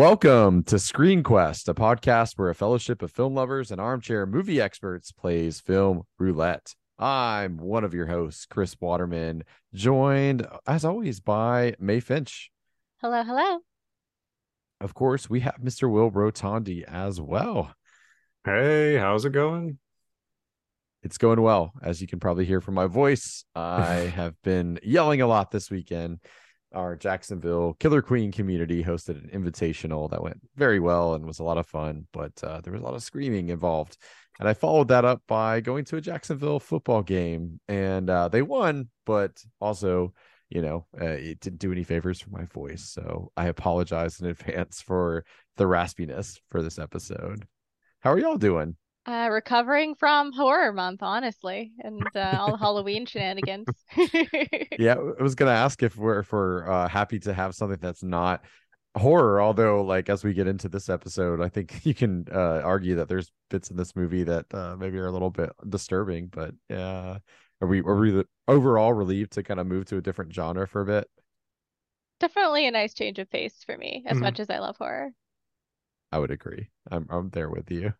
Welcome to Screen Quest, a podcast where a fellowship of film lovers and armchair movie experts plays film roulette. I'm one of your hosts, Chris Waterman, joined as always by May Finch. Hello, hello. Of course, we have Mr. Will Rotondi as well. Hey, how's it going? It's going well, as you can probably hear from my voice. I have been yelling a lot this weekend our Jacksonville Killer Queen community hosted an invitational that went very well and was a lot of fun, but uh, there was a lot of screaming involved. And I followed that up by going to a Jacksonville football game, and uh, they won, but also, you know, uh, it didn't do any favors for my voice. So I apologize in advance for the raspiness for this episode. How are y'all doing? Uh, recovering from horror month, honestly, and uh, all Halloween shenanigans. yeah, I was gonna ask if we're if we're uh, happy to have something that's not horror. Although, like as we get into this episode, I think you can uh, argue that there's bits in this movie that uh, maybe are a little bit disturbing. But yeah, are we are we overall relieved to kind of move to a different genre for a bit? Definitely a nice change of pace for me, as mm-hmm. much as I love horror. I would agree. I'm I'm there with you.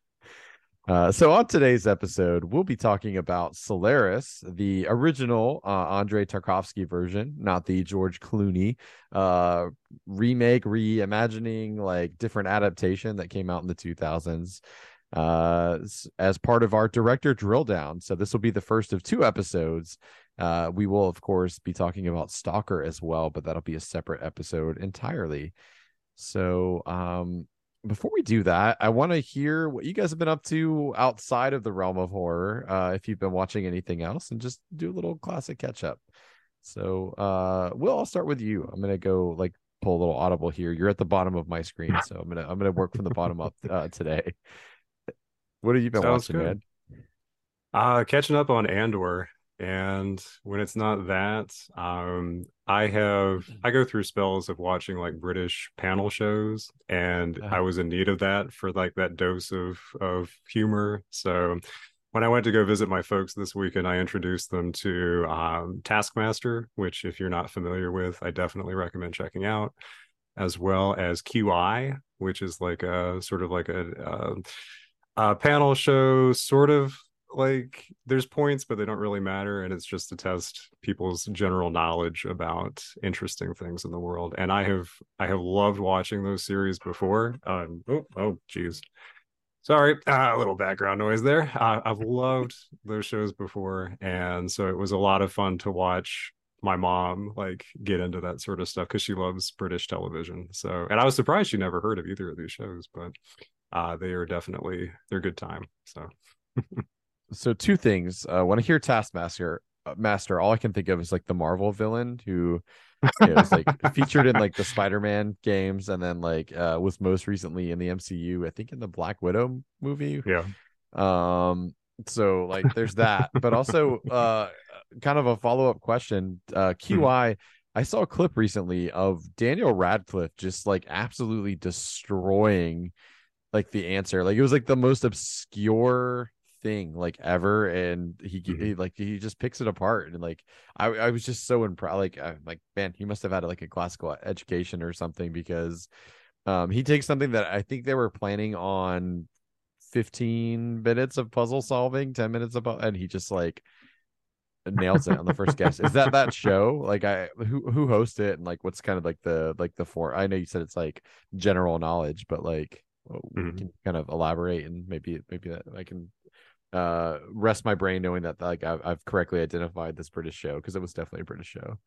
Uh, so on today's episode, we'll be talking about Solaris, the original uh, Andrei Tarkovsky version, not the George Clooney uh, remake, reimagining, like different adaptation that came out in the 2000s uh, as part of our director drill down. So this will be the first of two episodes. Uh, we will, of course, be talking about Stalker as well, but that'll be a separate episode entirely. So, um, before we do that, I want to hear what you guys have been up to outside of the realm of horror. Uh, if you've been watching anything else, and just do a little classic catch up. So, uh, Will, I'll start with you. I'm gonna go like pull a little audible here. You're at the bottom of my screen, so I'm gonna I'm gonna work from the bottom up uh, today. What have you been Sounds watching, good. man? Uh, catching up on Andor and when it's not that um i have i go through spells of watching like british panel shows and uh-huh. i was in need of that for like that dose of of humor so when i went to go visit my folks this weekend i introduced them to um, taskmaster which if you're not familiar with i definitely recommend checking out as well as qi which is like a sort of like a, a, a panel show sort of like there's points but they don't really matter and it's just to test people's general knowledge about interesting things in the world. And i have i have loved watching those series before. Um oh oh geez. Sorry uh, a little background noise there. Uh, i've loved those shows before and so it was a lot of fun to watch my mom like get into that sort of stuff because she loves british television. So and i was surprised she never heard of either of these shows but uh they are definitely they're good time so so two things. Uh, when I hear Taskmaster, uh, Master, all I can think of is like the Marvel villain who is like featured in like the Spider-Man games, and then like uh, was most recently in the MCU. I think in the Black Widow movie. Yeah. Um. So like, there's that, but also uh, kind of a follow-up question. Uh, QI. Mm-hmm. I saw a clip recently of Daniel Radcliffe just like absolutely destroying like the answer. Like it was like the most obscure thing like ever and he, mm-hmm. he, like he just picks it apart and like i i was just so impressed like I'm like man he must have had like a classical education or something because um he takes something that i think they were planning on 15 minutes of puzzle solving 10 minutes of and he just like nails it on the first guess is that that show like i who who hosts it and like what's kind of like the like the for i know you said it's like general knowledge but like mm-hmm. can kind of elaborate and maybe maybe that i can uh rest my brain knowing that like I've, I've correctly identified this British show because it was definitely a British show.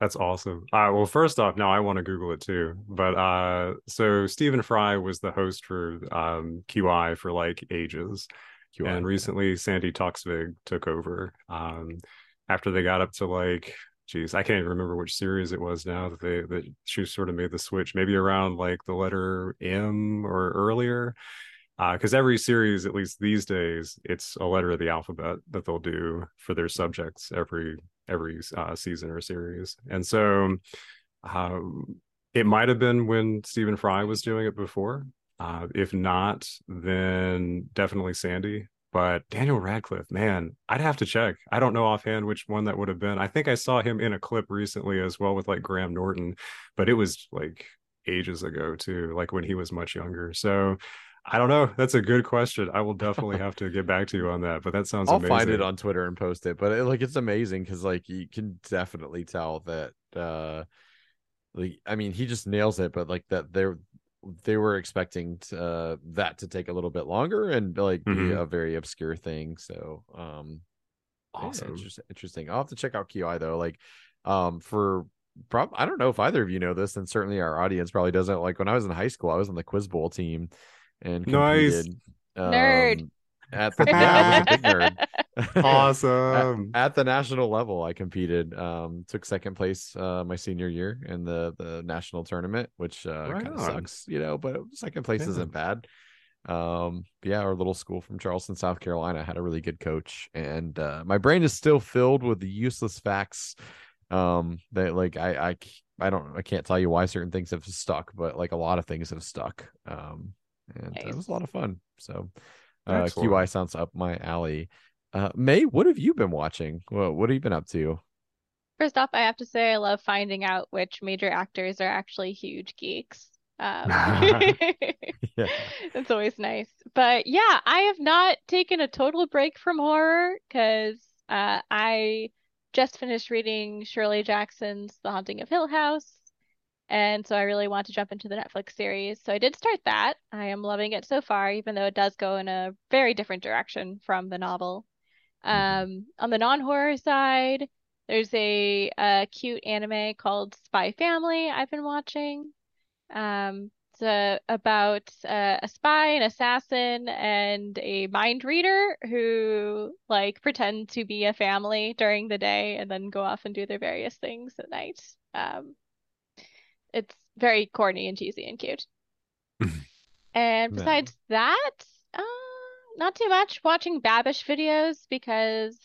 That's awesome. Uh, well, first off, now I want to Google it too. But uh, so Stephen Fry was the host for um, QI for like ages, QI, and recently Sandi Toksvig took over um, after they got up to like, geez, I can't even remember which series it was now that they that she sort of made the switch, maybe around like the letter M or earlier because uh, every series, at least these days, it's a letter of the alphabet that they'll do for their subjects every every uh, season or series, and so um, it might have been when Stephen Fry was doing it before. Uh, if not, then definitely Sandi. But Daniel Radcliffe, man, I'd have to check. I don't know offhand which one that would have been. I think I saw him in a clip recently as well with like Graham Norton, but it was like ages ago too, like when he was much younger. So I don't know. That's a good question. I will definitely have to get back to you on that. But that sounds. I'll amazing. find it on Twitter and post it. But it, like, it's amazing because like you can definitely tell that. uh like I mean, he just nails it. But like that, they're they were expecting to, uh, that to take a little bit longer and like be Mhm. a very obscure thing. So um, yeah, Awesome. interesting, interesting. I'll have to check out QI though. Like, um, for prob I don't know if either of you know this, and certainly our audience probably doesn't. Like when I was in high school, I was on the quiz bowl team and Nice. competed. Nerd. um, At the yeah, I was a big nerd. Awesome. At, at the national level, I competed. Um, took second place uh my senior year in the the national tournament, which uh Right kind of sucks, you know, but second place Yeah. isn't bad. Um, yeah, our little school from Charleston, South Carolina had a really good coach, and uh my brain is still filled with the useless facts. Um, that like I I c- I don't I can't tell you why certain things have stuck, but like a lot of things have stuck. Um, and uh, it was a lot of fun. So, uh, Excellent. QI sounds up my alley. Uh, May, what have you been watching? Well, what have you been up to? First off, I have to say I love finding out which major actors are actually huge geeks. Um, Yeah. it's always nice. But yeah, I have not taken a total break from horror because uh, I just finished reading Shirley Jackson's The Haunting of Hill House. And so I really want to jump into the Netflix series. So I did start that. I am loving it so far, even though it does go in a very different direction from the novel. Um, on the non-horror side, there's a, uh cute anime called Spy Family I've been watching. Um, it's about uh, a spy, an assassin, and a mind reader who like pretend to be a family during the day and then go off and do their various things at night. Um, it's very corny and cheesy and cute. And No. besides that, uh, not too much. Watching Babish videos because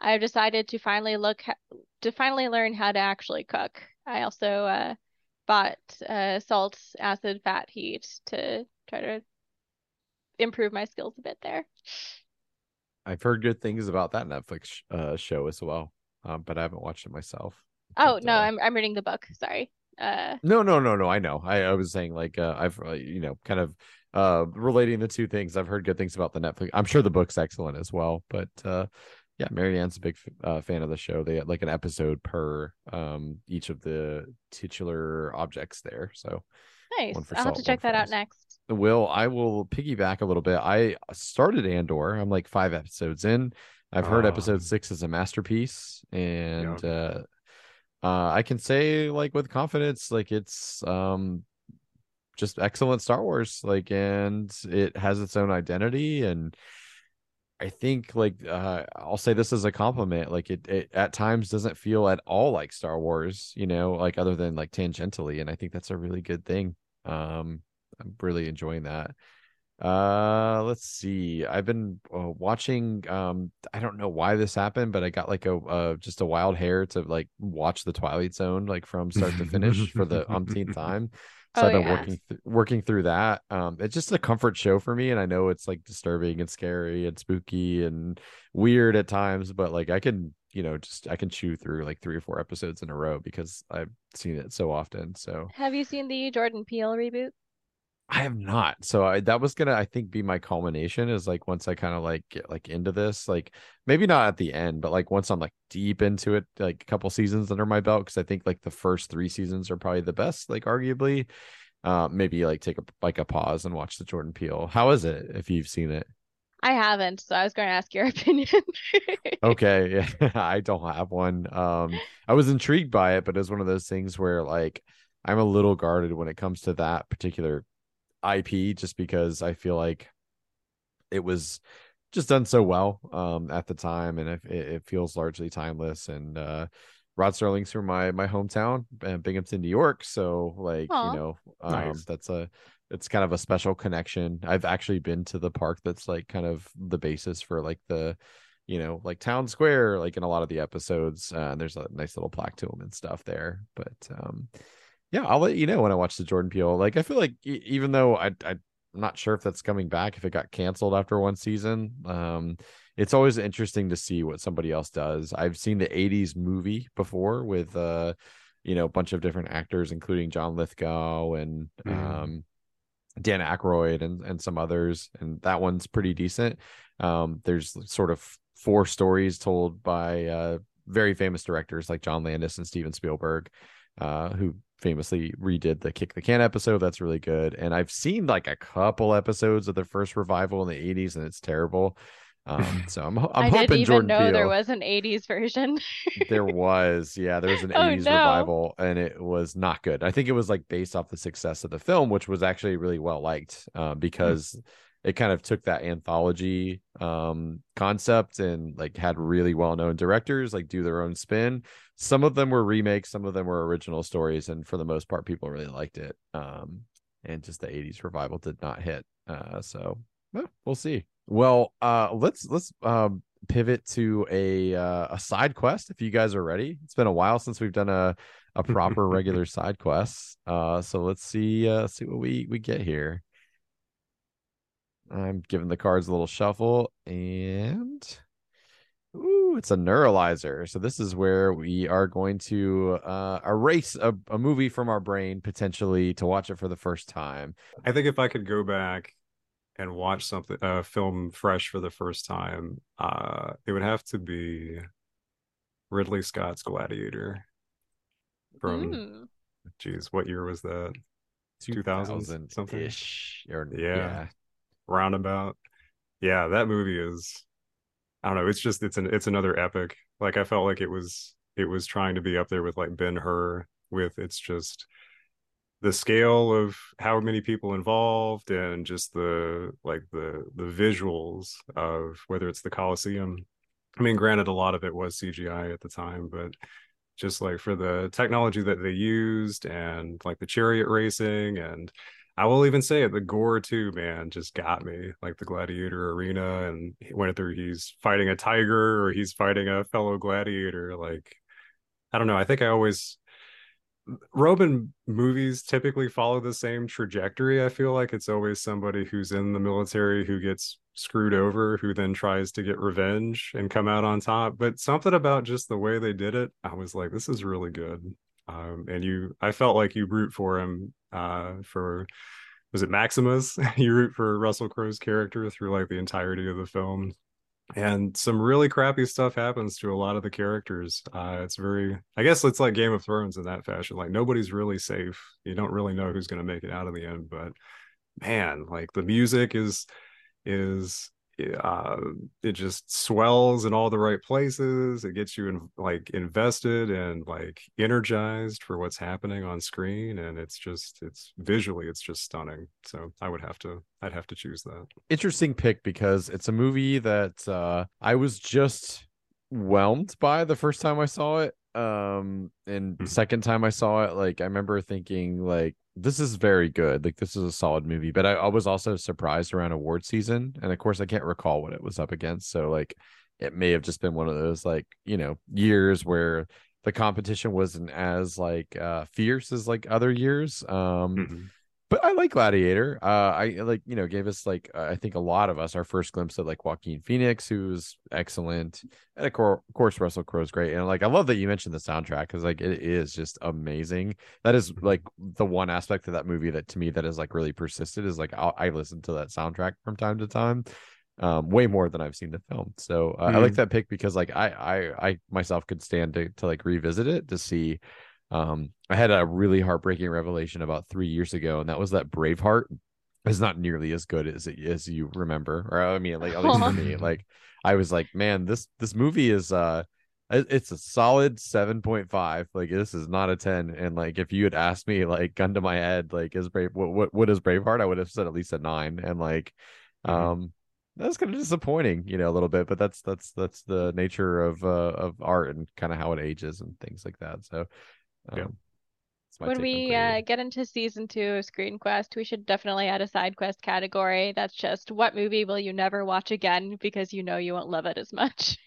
I've decided to finally look to finally learn how to actually cook. I also uh, bought uh, salt, acid, fat, heat to try to improve my skills a bit there. I've heard good things about that Netflix uh, show as well, um, but I haven't watched it myself. Oh But, no, uh, I'm I'm reading the book. Sorry. Uh, No, no, no, no. I know. I, I was saying like uh, I've uh, you know kind of uh relating the two things. I've heard good things about the Netflix. I'm sure the book's excellent as well. But uh yeah, Marianne's a big f- uh, fan of the show. They had like an episode per um each of the titular objects there. So nice. I'll have to check for that out next. Will I will piggyback a little bit. I started Andor. I'm like five episodes in. I've heard Ah. episode six is a masterpiece, and uh, uh, I can say like with confidence, like it's um just excellent Star Wars. Like, and it has its own identity, and I think like uh, I'll say this as a compliment. Like it, it at times doesn't feel at all like Star Wars. You know, like other than like tangentially, and I think that's a really good thing. Um, I'm really enjoying that. Uh, let's see. I've been uh, watching. Um, I don't know why this happened, but I got like a uh, just a wild hair to like watch the Twilight Zone like from start to finish for the umpteenth time. So Oh, I've been yeah. working th- working through that. Um, it's just a comfort show for me, and I know it's like disturbing and scary and spooky and weird at times, but like I can, you know, just I can chew through like three or four episodes in a row because I've seen it so often. So Have you seen the Jordan Peele reboot? I have not. So I, that was gonna, I think, be my culmination. Is like once I kind of like get like into this, like maybe not at the end, but like once I'm like deep into it, like a couple seasons under my belt, because I think like the first three seasons are probably the best, like arguably. Uh, maybe like take a like a pause and watch the Jordan Peele. How is it if you've seen it? I haven't, so I was going to ask your opinion. Okay, yeah, I don't have one. Um, I was intrigued by it, but it's one of those things where like I'm a little guarded when it comes to that particular IP, just because I feel like it was just done so well um at the time, and it, it it feels largely timeless. And uh, Rod Serling's from my my hometown, uh, Binghamton, New York, so like Aw. you know, um, Nice. that's a it's kind of a special connection. I've actually been to the park that's like kind of the basis for like the you know, like town square, like in a lot of the episodes. Uh, and there's a nice little plaque to him and stuff there. But um, yeah, I'll let you know when I watch the Jordan Peele. Like, I feel like e- even though I, I I'm not sure if that's coming back, if it got canceled after one season, um, it's always interesting to see what somebody else does. I've seen the '80s movie before with uh, you know a bunch of different actors, including John Lithgow and Mhm. um, Dan Aykroyd and and some others, and that one's pretty decent. Um, there's sort of four stories told by uh, very famous directors like John Landis and Steven Spielberg, uh, who famously redid the Kick the Can episode. That's really good. And I've seen like a couple episodes of the first revival in the 80s, and it's terrible. Um, so I'm I'm I hoping didn't even Jordan know Peele. there was an 80s version. There was, yeah, there was an Oh, 80s no. revival and it was not good. I think it was like based off the success of the film, which was actually really well liked uh, because it kind of took that anthology um, concept and like had really well known directors like do their own spin. Some of them were remakes, some of them were original stories, and for the most part, people really liked it. Um, and just the 80s revival did not hit. Uh, so well, we'll see. Well, uh, let's let's um, pivot to a uh, a side quest if you guys are ready. It's been a while since we've done a a proper regular side quest. Uh, so let's see uh, see what we we get here. I'm giving the cards a little shuffle and ooh, it's a neuralizer. So this is where we are going to uh, erase a, a movie from our brain potentially to watch it for the first time. I think if I could go back and watch something a film fresh for the first time, uh, it would have to be Ridley Scott's Gladiator. From Mm. geez, what year was that? 2000 something? ish or Yeah. yeah. Roundabout. Yeah, that movie is I don't know, it's just it's an it's another epic. Like I felt like it was it was trying to be up there with like Ben Hur with it's just the scale of how many people involved and just the like the the visuals of whether it's the Coliseum. I mean, granted, a lot of it was CGI at the time, but just like for the technology that they used and like the chariot racing and I will even say it, the gore too, man, just got me. Like the gladiator arena and whether he's fighting a tiger or he's fighting a fellow gladiator, like I don't know. I think I always Roman movies typically follow the same trajectory. I feel like it's always somebody who's in the military who gets screwed over, who then tries to get revenge and come out on top. But something about just the way they did it, I was like, this is really good. Um, and you, I felt like you root for him uh, for was it Maximus? you root for Russell Crowe's character through like the entirety of the film and some really crappy stuff happens to a lot of the characters. Uh, it's very, I guess it's like Game of Thrones in that fashion. Like nobody's really safe. You don't really know who's going to make it out in the end. But man, like the music is is uh, it just swells in all the right places. It gets you in, like invested and like energized for what's happening on screen, and it's just it's visually it's just stunning. So I would have to I'd have to choose that. Interesting pick because it's a movie that uh, I was just whelmed by the first time I saw it. Um, and Mhm. second time I saw it, like I remember thinking like this is very good. Like this is a solid movie. But I, I was also surprised around award season, and of course I can't recall what it was up against. So like it may have just been one of those like you know years where the competition wasn't as like uh fierce as like other years. Um, Mhm. But I like Gladiator. Uh, I like you know gave us like uh, I think a lot of us our first glimpse of like Joaquin Phoenix, who's excellent, and of, cour- of course Russell Crowe's great. And like I love that you mentioned the soundtrack because like it is just amazing. That is like the one aspect of that movie that to me that is like really persisted is like I'll, I listen to that soundtrack from time to time, um, way more than I've seen the film. So uh, I like Mhm. that pick because like I I I myself could stand to to like revisit it to see um, I had a really heartbreaking revelation about three years ago, and that was that Braveheart is not nearly as good as it as you remember. Or I mean, like at least for me, like I was like, man, this this movie is uh it's a solid 7.5 like this is not a 10 and like if you had asked me like gun to my head like is brave what what, what is braveheart i would have said at least a nine and like Mhm. um that's kind of disappointing you know a little bit but that's that's that's the nature of uh of art and kind of how it ages and things like that so um Yeah. When we uh, get into season two of Screen Quest, we should definitely add a side quest category. That's just what movie will you never watch again because you know you won't love it as much.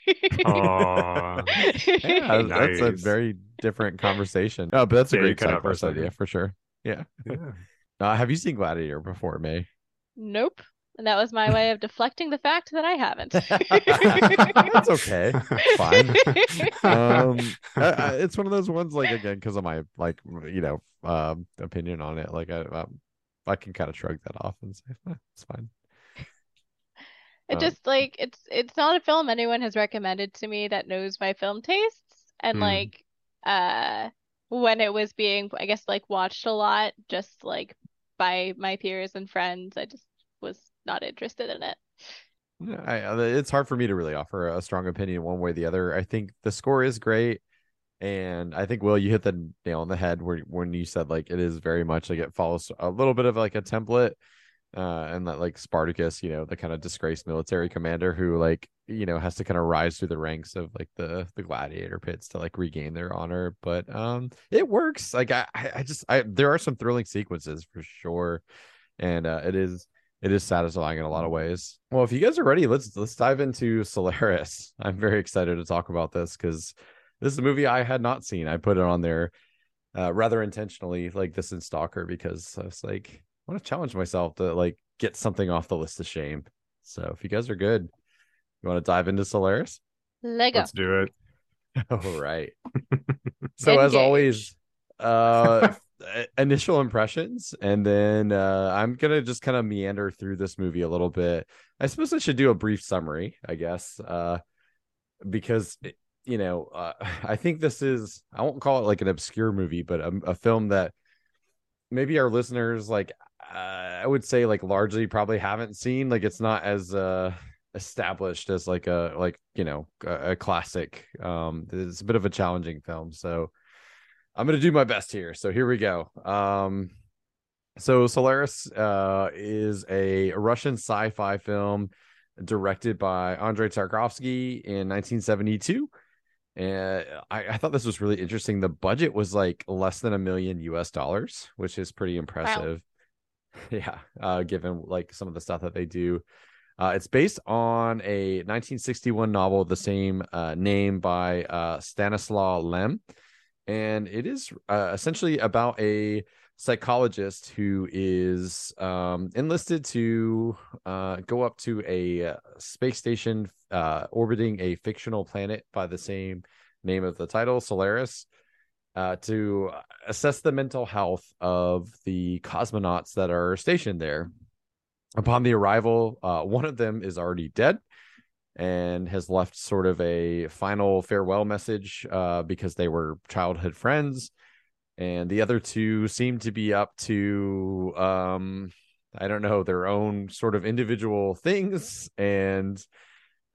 Aw. yeah that's a very different conversation oh but that's a Yeah, you great cut side for quest idea for sure yeah Yeah. uh, have you seen gladiator before may Nope. And that was my way of deflecting the fact that I haven't. That's okay. It's fine. Um, I, I, it's one of those ones like again because of my like you know um opinion on it. Like I um, I can kind of shrug that off and say eh, it's fine. It Um, just like it's it's not a film anyone has recommended to me that knows my film tastes and Hmm. like uh when it was being I guess like watched a lot just like by my peers and friends I just not interested in it. I, it's hard for me to really offer a strong opinion one way or the other. I think the score is great, and I think Will, you hit the nail on the head where when you said like it is very much like it follows a little bit of like a template, uh, and that like Spartacus, you know, the kind of disgraced military commander who like you know has to kind of rise through the ranks of like the the gladiator pits to like regain their honor. But um, it works. Like I I just I there are some thrilling sequences for sure, and uh, it is it is satisfying in a lot of ways. Well, if you guys are ready, let's let's dive into Solaris. I'm very excited to talk about this because this is a movie I had not seen. I put it on there uh, rather intentionally, like this in Stalker, because I was like, I want to challenge myself to like get something off the list of shame. So if you guys are good, you want to dive into Solaris? Lego. Let's do it. All right. so as always, uh initial impressions and then uh I'm to just kind of meander through this movie a little bit. I suppose I should do a brief summary, I guess. Uh because you know, uh, I think this is I won't call it like an obscure movie, but a, a film that maybe our listeners like uh, I would say like largely probably haven't seen. Like it's not as uh established as like a like you know a, a classic. Um, it's a bit of a challenging film, so I'm gonna do my best here. So here we go. Um, so Solaris uh is a Russian sci-fi film directed by Andrei Tarkovsky in 1972. And I, I thought this was really interesting. The budget was like less than a million US dollars, which is pretty impressive. Yeah, uh, given like some of the stuff that they do. Uh, it's based on a 1961 novel of the same uh, name by uh, Stanislaw Lem. And it is uh, essentially about a psychologist who is um, enlisted to uh, go up to a uh, space station uh, orbiting a fictional planet by the same name of the title, Solaris, uh, to assess the mental health of the cosmonauts that are stationed there. Upon the arrival, uh, one of them is already dead and has left sort of a final farewell message uh, because they were childhood friends. And the other two seem to be up to um i don't know their own sort of individual things. And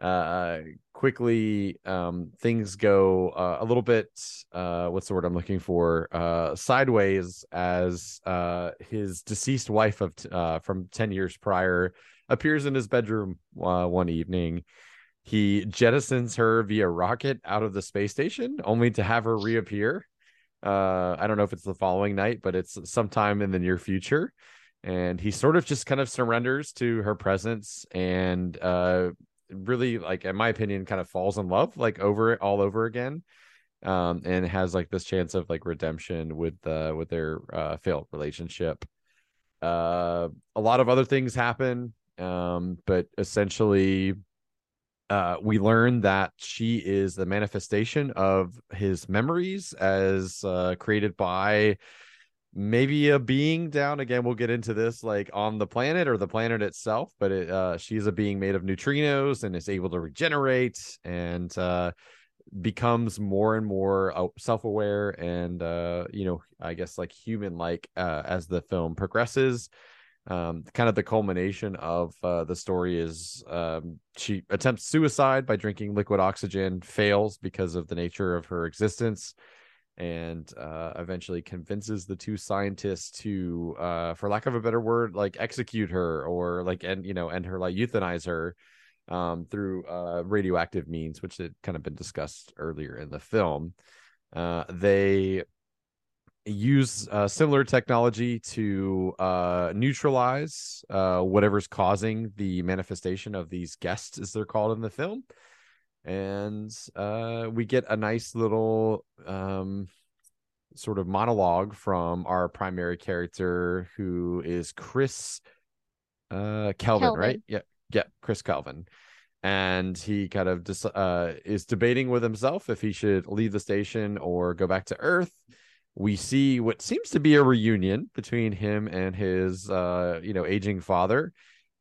uh quickly um things go uh, a little bit uh what's the word i'm looking for? Uh sideways as uh his deceased wife of t- from 10 years prior appears in his bedroom one evening he jettisons her via rocket out of the space station only to have her reappear. Uh i don't know if it's the following night but it's sometime in the near future. And he sort of just kind of surrenders to her presence and uh really like in my opinion kind of falls in love like over all over again um and has like this chance of like redemption with uh with their uh failed relationship. Uh a lot of other things happen um but essentially uh, we learn that she is the manifestation of his memories as uh, created by maybe a being down. Again we'll get into this like on the planet or the planet itself but it, uh, she's a being made of neutrinos and is able to regenerate and uh, becomes more and more uh, self-aware and uh, you know i guess like human like as the film progresses um kind of the culmination of uh, the story is um she attempts suicide by drinking liquid oxygen fails because of the nature of her existence and uh eventually convinces the two scientists to uh for lack of a better word like execute her or like and you know and her like euthanize her um through uh radioactive means which had kind of been discussed earlier in the film. Uh they use uh, similar technology to uh, neutralize uh, whatever's causing the manifestation of these guests, as they're called in the film. And uh, we get a nice little um, sort of monologue from our primary character, who is Chris uh Kelvin, Kelvin. right? Yeah, yeah, Chris Kelvin. And he kind of dis- uh, is debating with himself if he should leave the station or go back to Earth. We see what seems to be a reunion between him and his, uh, you know, aging father,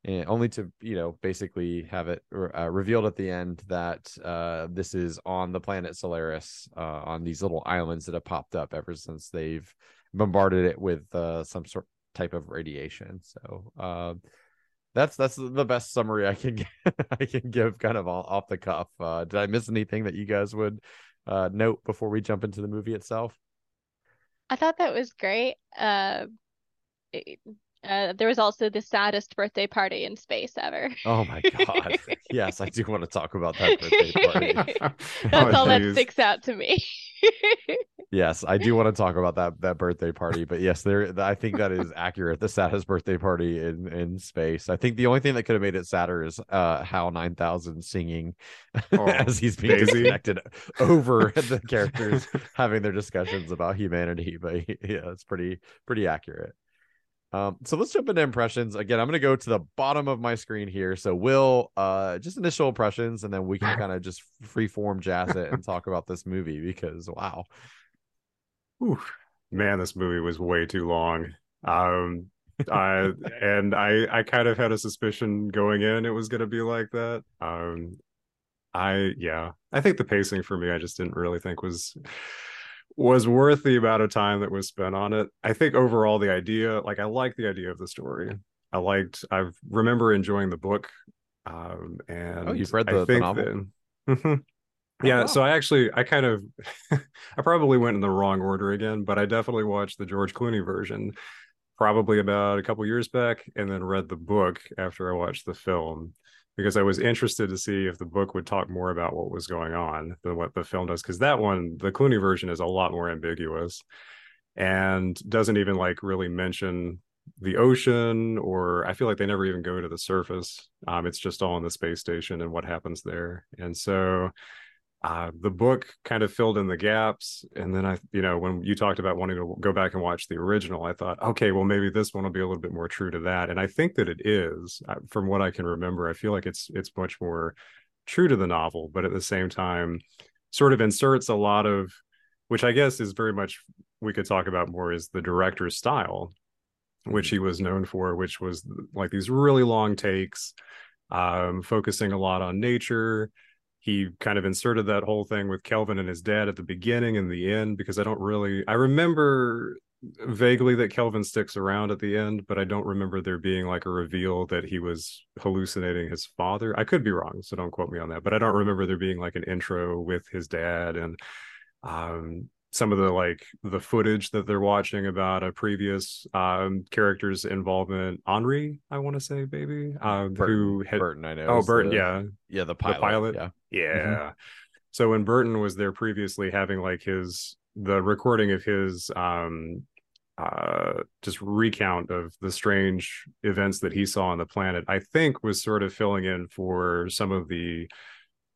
and only to, you know, basically have it uh, revealed at the end that uh, this is on the planet Solaris, uh, on these little islands that have popped up ever since they've bombarded it with uh, some sort type of radiation. So uh, that's that's the best summary I can I can give kind of off the cuff. Uh, did I miss anything that you guys would note before we jump into the movie itself? I thought that was great. Uh, it- uh, there was also the saddest birthday party in space ever. Oh my god! yes, I do want to talk about that birthday party. That's Oh, all that sticks out to me. Yes, I do want to talk about that that birthday party, but yes, there I think that is accurate. The saddest birthday party in in space. I think the only thing that could have made it sadder is uh Hal 9000 singing Oh, as he's being Daisy. disconnected over the characters having their discussions about humanity, but yeah, it's pretty pretty accurate. Um, so let's jump into impressions. Again, I'm gonna go to the bottom of my screen here. So Will, uh just initial impressions, and then we can kind of just free form jazz it and talk about this movie because wow. Whew. man, this movie was way too long. Um, I and I I kind of had a suspicion going in it was going to be like that. Um, I yeah, I think the pacing for me I just didn't really think was was worth the amount of time that was spent on it. I think overall the idea, like I like the idea of the story. I liked. I remember enjoying the book. Um, and Oh, you've read I the- the novel? that- Mhm. yeah, wow. so I actually I kind of I probably went in the wrong order again, but I definitely watched the George Clooney version probably about a couple years back and then read the book after I watched the film because I was interested to see if the book would talk more about what was going on than what the film does because that one the Clooney version is a lot more ambiguous and doesn't even like really mention the ocean or I feel like they never even go to the surface. Um, it's just all in the space station and what happens there. And so uh, the book kind of filled in the gaps. And then I, you know, when you talked about wanting to go back and watch the original, I thought, okay, well, maybe this one will be a little bit more true to that. And I think that it is, from what I can remember. I feel like it's it's much more true to the novel, but at the same time, sort of inserts a lot of, which I guess is very much we could talk about more is the director's style, which he was known for, which was like these really long takes, um, focusing a lot on nature he kind of inserted that whole thing with Kelvin and his dad at the beginning and the end because I don't really I remember vaguely that Kelvin sticks around at the end, but I don't remember there being like a reveal that he was hallucinating his father. I could be wrong, so don't quote me on that, but I don't remember there being like an intro with his dad and um some of the like the footage that they're watching about a previous um character's involvement henri i want to say baby um Berton, who had Berton, I know. oh berton the- yeah yeah, the pilot. pilot? Yeah, yeah. So when Berton was there previously having like his the recording of his um uh just recount of the strange events that he saw on the planet, I think was sort of filling in for some of the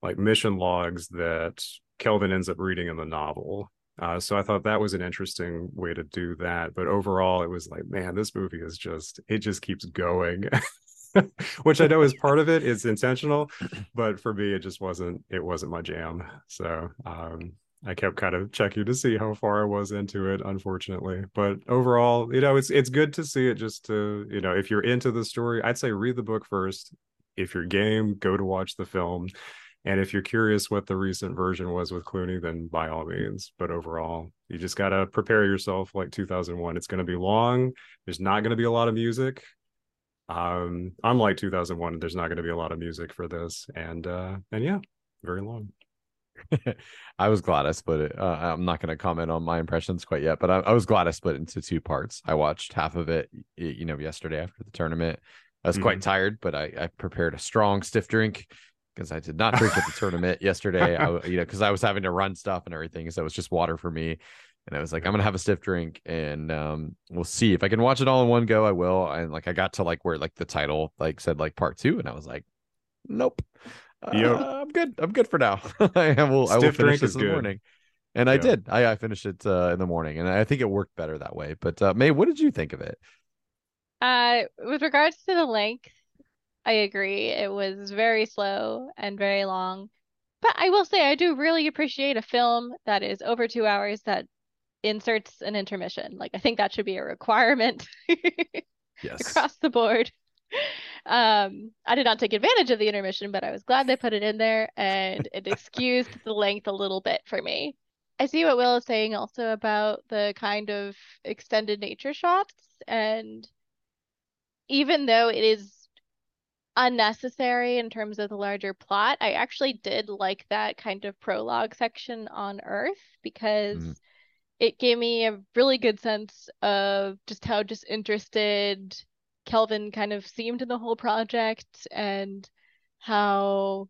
like mission logs that Kelvin ends up reading in the novel. Uh, so I thought that was an interesting way to do that. But overall, it was like, man, this movie is just it just keeps going. Which I know is part of it. It's intentional, but for me, it just wasn't. It wasn't my jam. So um, I kept kind of checking to see how far I was into it. Unfortunately, but overall, you know, it's it's good to see it. Just to you know, if you're into the story, I'd say read the book first. If you're game, go to watch the film. And if you're curious what the recent version was with Clooney, then by all means. But overall, you just got to prepare yourself like 2001. It's going to be long. There's not going to be a lot of music. Um, unlike 2001, there's not going to be a lot of music for this. And uh, and yeah, very long. I was glad I split it. Uh, I'm not going to comment on my impressions quite yet, but I, I was glad I split it into two parts. I watched half of it, you know, yesterday after the tournament. I was quite tired, but I, I prepared a strong stiff drink because I did not drink at the tournament yesterday. I, w- you know, because I was having to run stuff and everything, so it was just water for me. And I was like, I'm gonna have a stiff drink, and um, we'll see if I can watch it all in one go. I will. And like, I got to like where like the title like said like part two, and I was like, nope. Yep. Uh, I'm good. I'm good for now. I will. I will finish drink this in the morning. And I did. I, I finished it uh, in the morning, and I think it worked better that way. But uh, May, what did you think of it? Uh, with regards to the length, I agree. It was very slow and very long. But I will say I do really appreciate a film that is over two hours that inserts an intermission. Like I think that should be a requirement Yes. across the board. Um, I did not take advantage of the intermission, but I was glad they put it in there and it excused the length a little bit for me. I see what Will is saying also about the kind of extended nature shots and even though it is unnecessary in terms of the larger plot, I actually did like that kind of prologue section on Earth because Mhm. it gave me a really good sense of just how disinterested Kelvin kind of seemed in the whole project and how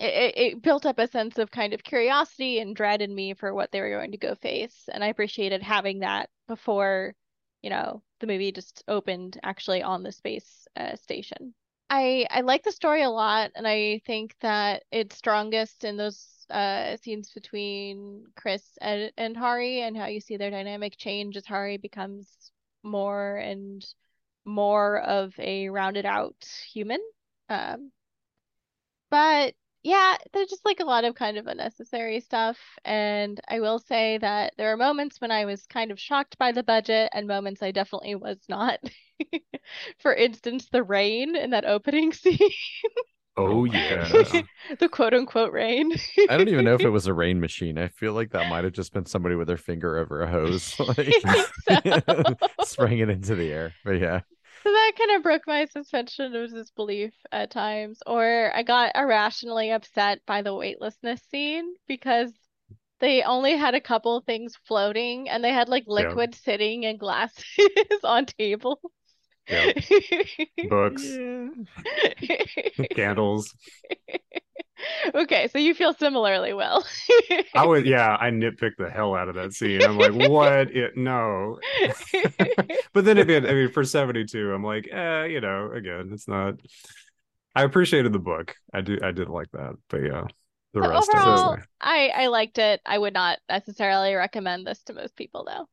it, it, it built up a sense of kind of curiosity and dread in me for what they were going to go face. And I appreciated having that before, you know, the movie just opened actually on the space uh, station. I I like the story a lot, and I think that it's strongest in those uh, scenes between Chris and, and Hari, and how you see their dynamic change as Hari becomes more and more of a rounded out human. Um, but yeah, there's just like a lot of kind of unnecessary stuff. And I will say that there are moments when I was kind of shocked by the budget and moments I definitely was not. For instance, the rain in that opening scene, Oh, oh yeah. the quote unquote rain. I don't even know if it was a rain machine. I feel like that might have just been somebody with their finger over a hose, like I think so. spraying it into the air. But yeah, So that kind of broke my suspension of disbelief at times. Or I got irrationally upset by the weightlessness scene because they only had a couple things floating and they had like Yeah. liquid sitting in glasses on tables. Yeah. Books, candles. Okay, so you feel similarly, Will. I would, yeah, I nitpicked the hell out of that scene. I'm like, what? It no. but then again, I mean, for 72, I'm like, eh, you know, again, it's not. I appreciated the book. I do, I did like that, but yeah, the But rest of overall, it. I I liked it. I would not necessarily recommend this to most people, though.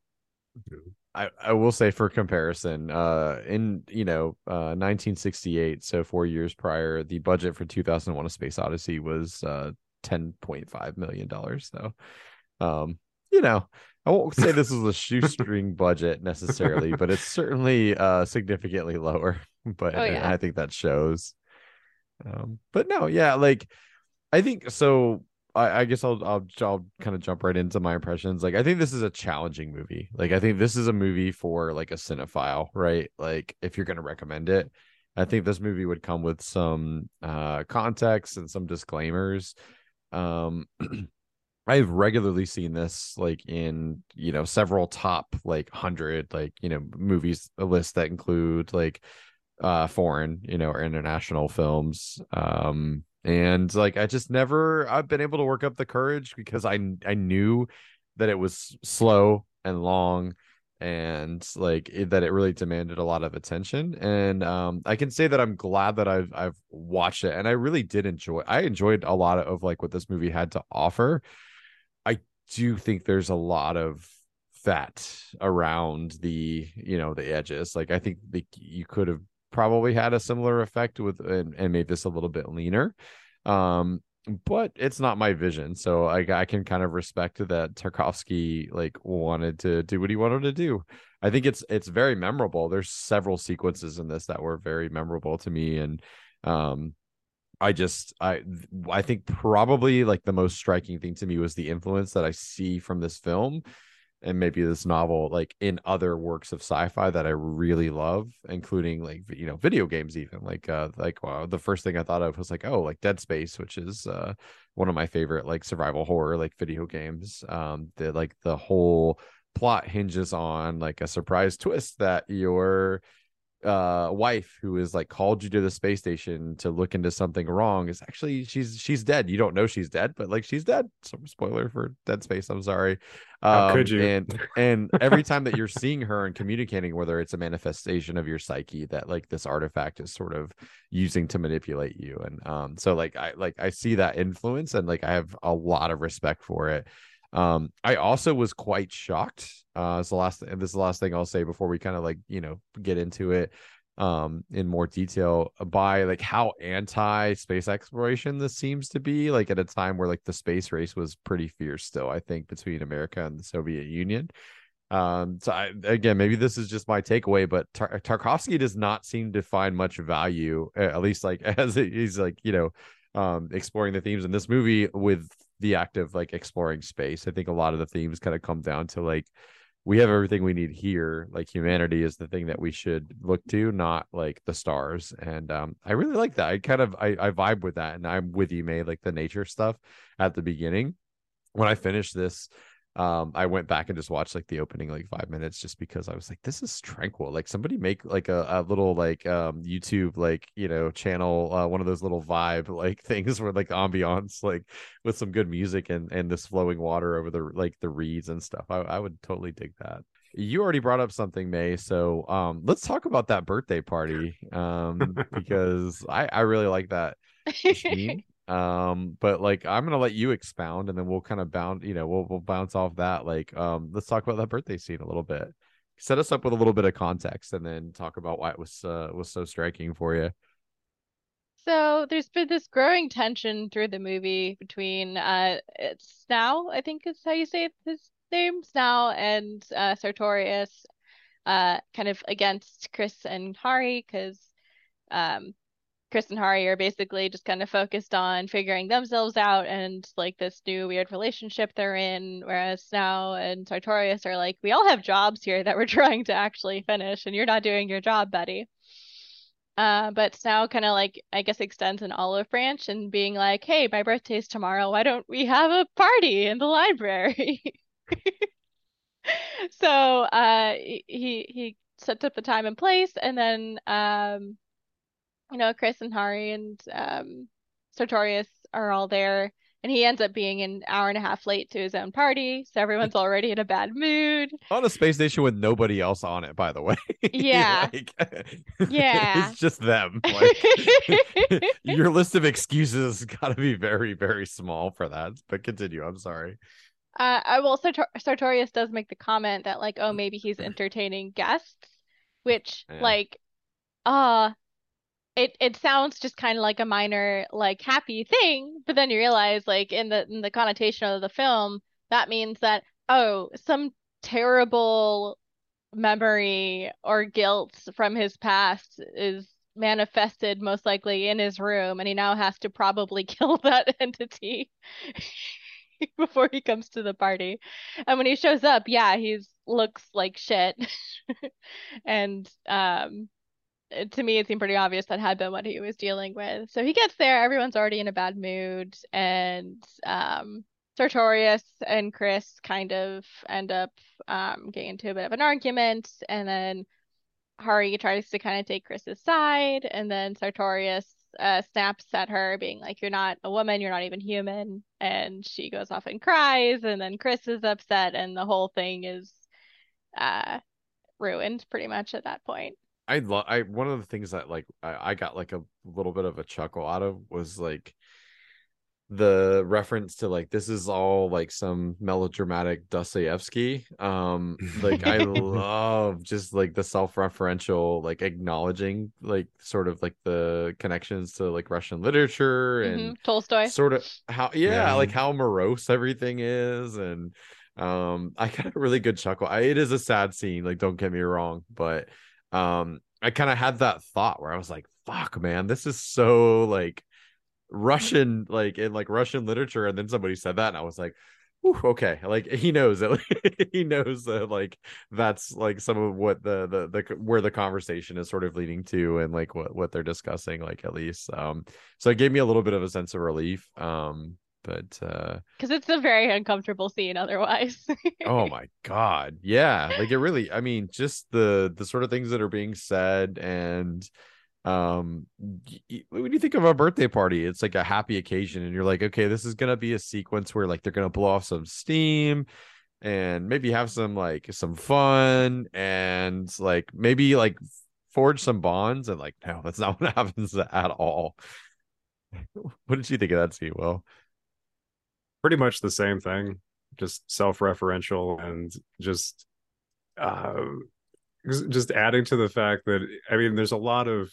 I, I will say for comparison, uh, in you know, uh, 1968, so four years prior, the budget for 2001: A Space Odyssey was uh 10.5 million dollars. So, um, you know, I won't say this was a shoestring budget necessarily, but it's certainly uh significantly lower. But Oh, yeah. I think that shows. Um, but no, yeah, like I think so. I, I guess I'll I'll I'll kind of jump right into my impressions. Like I think this is a challenging movie. Like I think this is a movie for like a cinephile, right? Like if you're gonna recommend it, I think this movie would come with some uh context and some disclaimers. Um I've regularly seen this like in you know several top like hundred like you know movies a list that include like uh foreign you know or international films um and like i just never i've been able to work up the courage because i i knew that it was slow and long and like it, that it really demanded a lot of attention. And um i can say that i'm glad that i've i've watched it and i really did enjoy i enjoyed a lot of like what this movie had to offer. I do think there's a lot of fat around the you know the edges. Like i think the, you could have probably had a similar effect with and, and made this a little bit leaner. Um but it's not my vision. So I, I can kind of respect that tarkovsky like wanted to do what he wanted to do. I think it's it's very memorable. There's several sequences in this that were very memorable to me. And um I just I I think probably like the most striking thing to me was the influence that I see from this film and maybe this novel like in other works of sci-fi that I really love, including like you know video games even like uh like wow, the first thing I thought of was like oh like Dead Space, which is uh one of my favorite like survival horror like video games. Um, the like the whole plot hinges on like a surprise twist that your uh wife who is like called you to the space station to look into something wrong is actually she's she's dead. You don't know she's dead but like she's dead. So spoiler for dead space i'm sorry. How Um, could you? and and every time that you're seeing her and communicating with her it's a manifestation of your psyche that like this artifact is sort of using to manipulate you and um so like i like i see that influence and like i have a lot of respect for it Um, I also was quite shocked. Uh, it's the last, this is the last thing I'll say before we kind of like you know get into it um in more detail by like how anti space exploration this seems to be like at a time where like the space race was pretty fierce still i think between america and the soviet union um so I, again maybe this is just my takeaway but Tar- tarkovsky does not seem to find much value at least like as he's like you know um exploring the themes in this movie with the act of like exploring space. I think a lot of the themes kind of come down to like we have everything we need here. Like humanity is the thing that we should look to not like the stars. And um i really like that. I kind of i, I vibe with that and i'm with you may like the nature stuff at the beginning. When i finished this um i went back and just watched like the opening like five minutes just because i was like this is tranquil. Like somebody make like a, a little like um youtube like you know channel uh, one of those little vibe like things where like ambiance like with some good music and and this flowing water over the like the reeds and stuff i, I would totally dig that. You already brought up something may so um let's talk about that birthday party um because i i really like that um but like i'm gonna let you expound and then we'll kind of bound you know we'll, we'll bounce off that like um let's talk about that birthday scene a little bit. Set us up with a little bit of context and then talk about why it was uh was so striking for you. So there's been this growing tension through the movie between uh it's Snow, I think is how you say his name, Snow and uh Sartorius, uh kind of against Chris and Hari because um Chris and Hari are basically just kind of focused on figuring themselves out and like this new weird relationship they're in, whereas Snow and Sartorius are like, we all have jobs here that we're trying to actually finish, and you're not doing your job, buddy. Uh, but Snow kind of like I guess extends an olive branch and being like, "Hey, my birthday's tomorrow. Why don't we have a party in the library?" So, uh, he he sets up the time and place, and then um, you know, Chris and Hari and um Sartorius are all there, and he ends up being an hour and a half late to his own party, so everyone's already in a bad mood. on a space station with nobody else on it by the way Yeah. like, Yeah. it's just them like your list of excuses has got to be very very small for that but continue i'm sorry Uh, I will. Sartor Sartorius does make the comment that like, oh, maybe he's entertaining guests, which Yeah. like, uh, it it sounds just kind of like a minor like happy thing, but then you realize like in the in the connotation of the film, that means that oh, some terrible memory or guilt from his past is manifested most likely in his room, and he now has to probably kill that entity before he comes to the party. And when he shows up, yeah, he's looks like shit. And um to me it seemed pretty obvious that had been what he was dealing with. So he gets there, everyone's already in a bad mood, and um Sartorius and Chris kind of end up um getting into a bit of an argument, and then Hari tries to kind of take Chris's side, and then Sartorius uh, snaps at her, being like, "You're not a woman. You're not even human." And she goes off and cries, and then Chris is upset, and the whole thing is uh, ruined pretty much at that point. I love I one of the things that like I, I got like a little bit of a chuckle out of was like the reference to like this is all like some melodramatic Dostoevsky. Um like I love just like the self-referential like acknowledging like sort of like the connections to like Russian literature and Mhm. Tolstoy. sort of how yeah, Yeah. like how morose everything is and um i got a really good chuckle I, it is a sad scene like don't get me wrong but um i kind of had that thought where i was like fuck man this is so like russian like in like russian literature. And then somebody said that and i was like okay. Like he knows that he knows that like that's like some of what the, the the where the conversation is sort of leading to and like what what they're discussing like at least. Um so it gave me a little bit of a sense of relief. Um but uh Because it's a very uncomfortable scene otherwise. oh my god. Yeah like it really i mean just the the sort of things that are being said and um when you think of a birthday party it's like a happy occasion and you're like okay this is gonna be a sequence where like they're gonna blow off some steam and maybe have some like some fun and like maybe like forge some bonds. And like no that's not what happens at all. What did you think of that scene well Pretty much the same thing. just self-referential and just uh, just adding to the fact that I mean, there's a lot of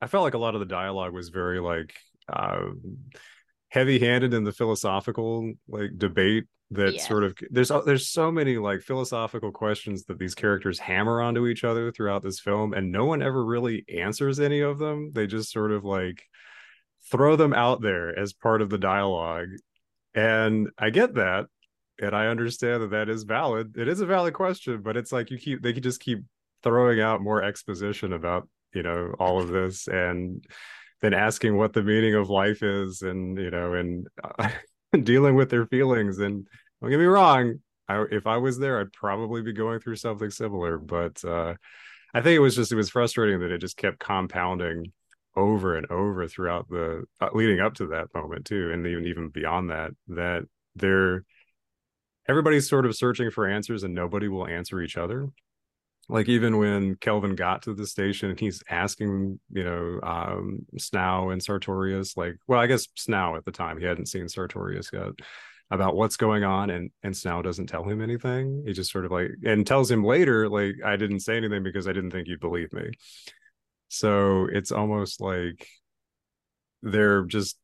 I felt like a lot of the dialogue was very like uh, heavy-handed in the philosophical like debate that yes. sort of there's there's so many like philosophical questions that these characters hammer onto each other throughout this film and no one ever really answers any of them they just sort of like throw them out there as part of the dialogue and i get that and i understand that that is valid. It is a valid question but it's like you keep they could just keep throwing out more exposition about you know all of this and then asking what the meaning of life is and you know and uh, dealing with their feelings. And don't get me wrong I, if i was there i'd probably be going through something similar. But uh, i think it was just it was frustrating that it just kept compounding over and over throughout the uh, leading up to that moment too and even even beyond that that they're everybody's sort of searching for answers and nobody will answer each other like even when Kelvin got to the station and he's asking, you know, um, Snow and Sartorius, like, well, I guess Snow at the time he hadn't seen Sartorius yet, about what's going on, and and Snow doesn't tell him anything. He just sort of like and tells him later, like, I didn't say anything because I didn't think you'd believe me. So it's almost like they're just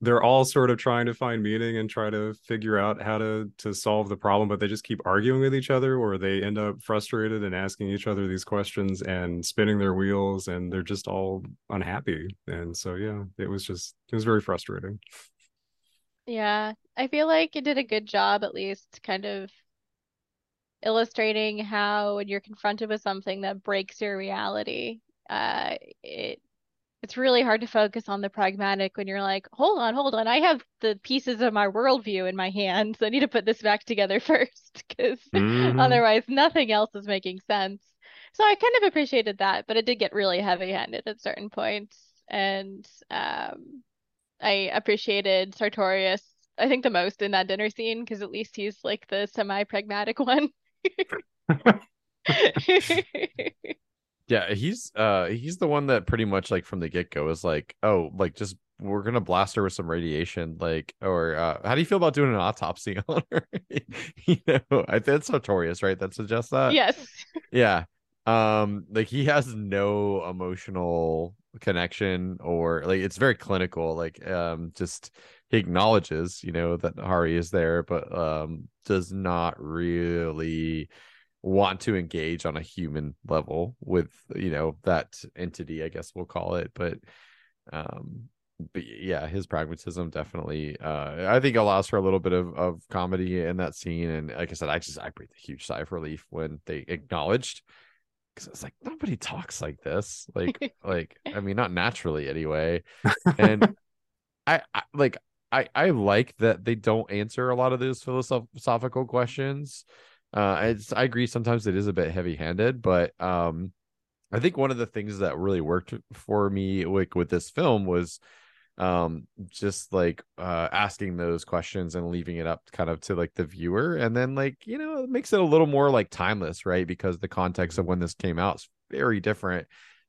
they're all sort of trying to find meaning and try to figure out how to to solve the problem but they just keep arguing with each other or they end up frustrated and asking each other these questions and spinning their wheels and they're just all unhappy. And so yeah it was just it was very frustrating. Yeah i feel like it did a good job at least kind of illustrating how when you're confronted with something that breaks your reality uh it it's really hard to focus on the pragmatic when you're like, hold on, hold on. I have the pieces of my worldview in my hands. I need to put this back together first because mm-hmm. otherwise nothing else is making sense. So I kind of appreciated that, but it did get really heavy handed at certain points. And um, I appreciated Sartorius, I think, the most in that dinner scene because at least he's like the semi pragmatic one. Yeah, he's uh he's the one that pretty much like from the get go is like, oh, like just we're gonna blast her with some radiation, like, or uh, how do you feel about doing an autopsy on her? you know, I think that's Sartorius, right? That suggests that. Yes. Yeah. Um, like he has no emotional connection or like it's very clinical. Like, um, just he acknowledges, you know, that Hari is there, but um, does not really want to engage on a human level with you know that entity i guess we'll call it but um but yeah his pragmatism definitely uh i think allows for a little bit of of comedy in that scene. And like i said i just i breathed a huge sigh of relief when they acknowledged because it's like nobody talks like this. Like like i mean not naturally anyway. And I, I like i i like that they don't answer a lot of those philosophical questions uh, I agree. Sometimes it is a bit heavy handed, but um, I think one of the things that really worked for me like with this film was um just like uh asking those questions and leaving it up kind of to like the viewer and then like you know it makes it a little more like timeless right because the context of when this came out is very different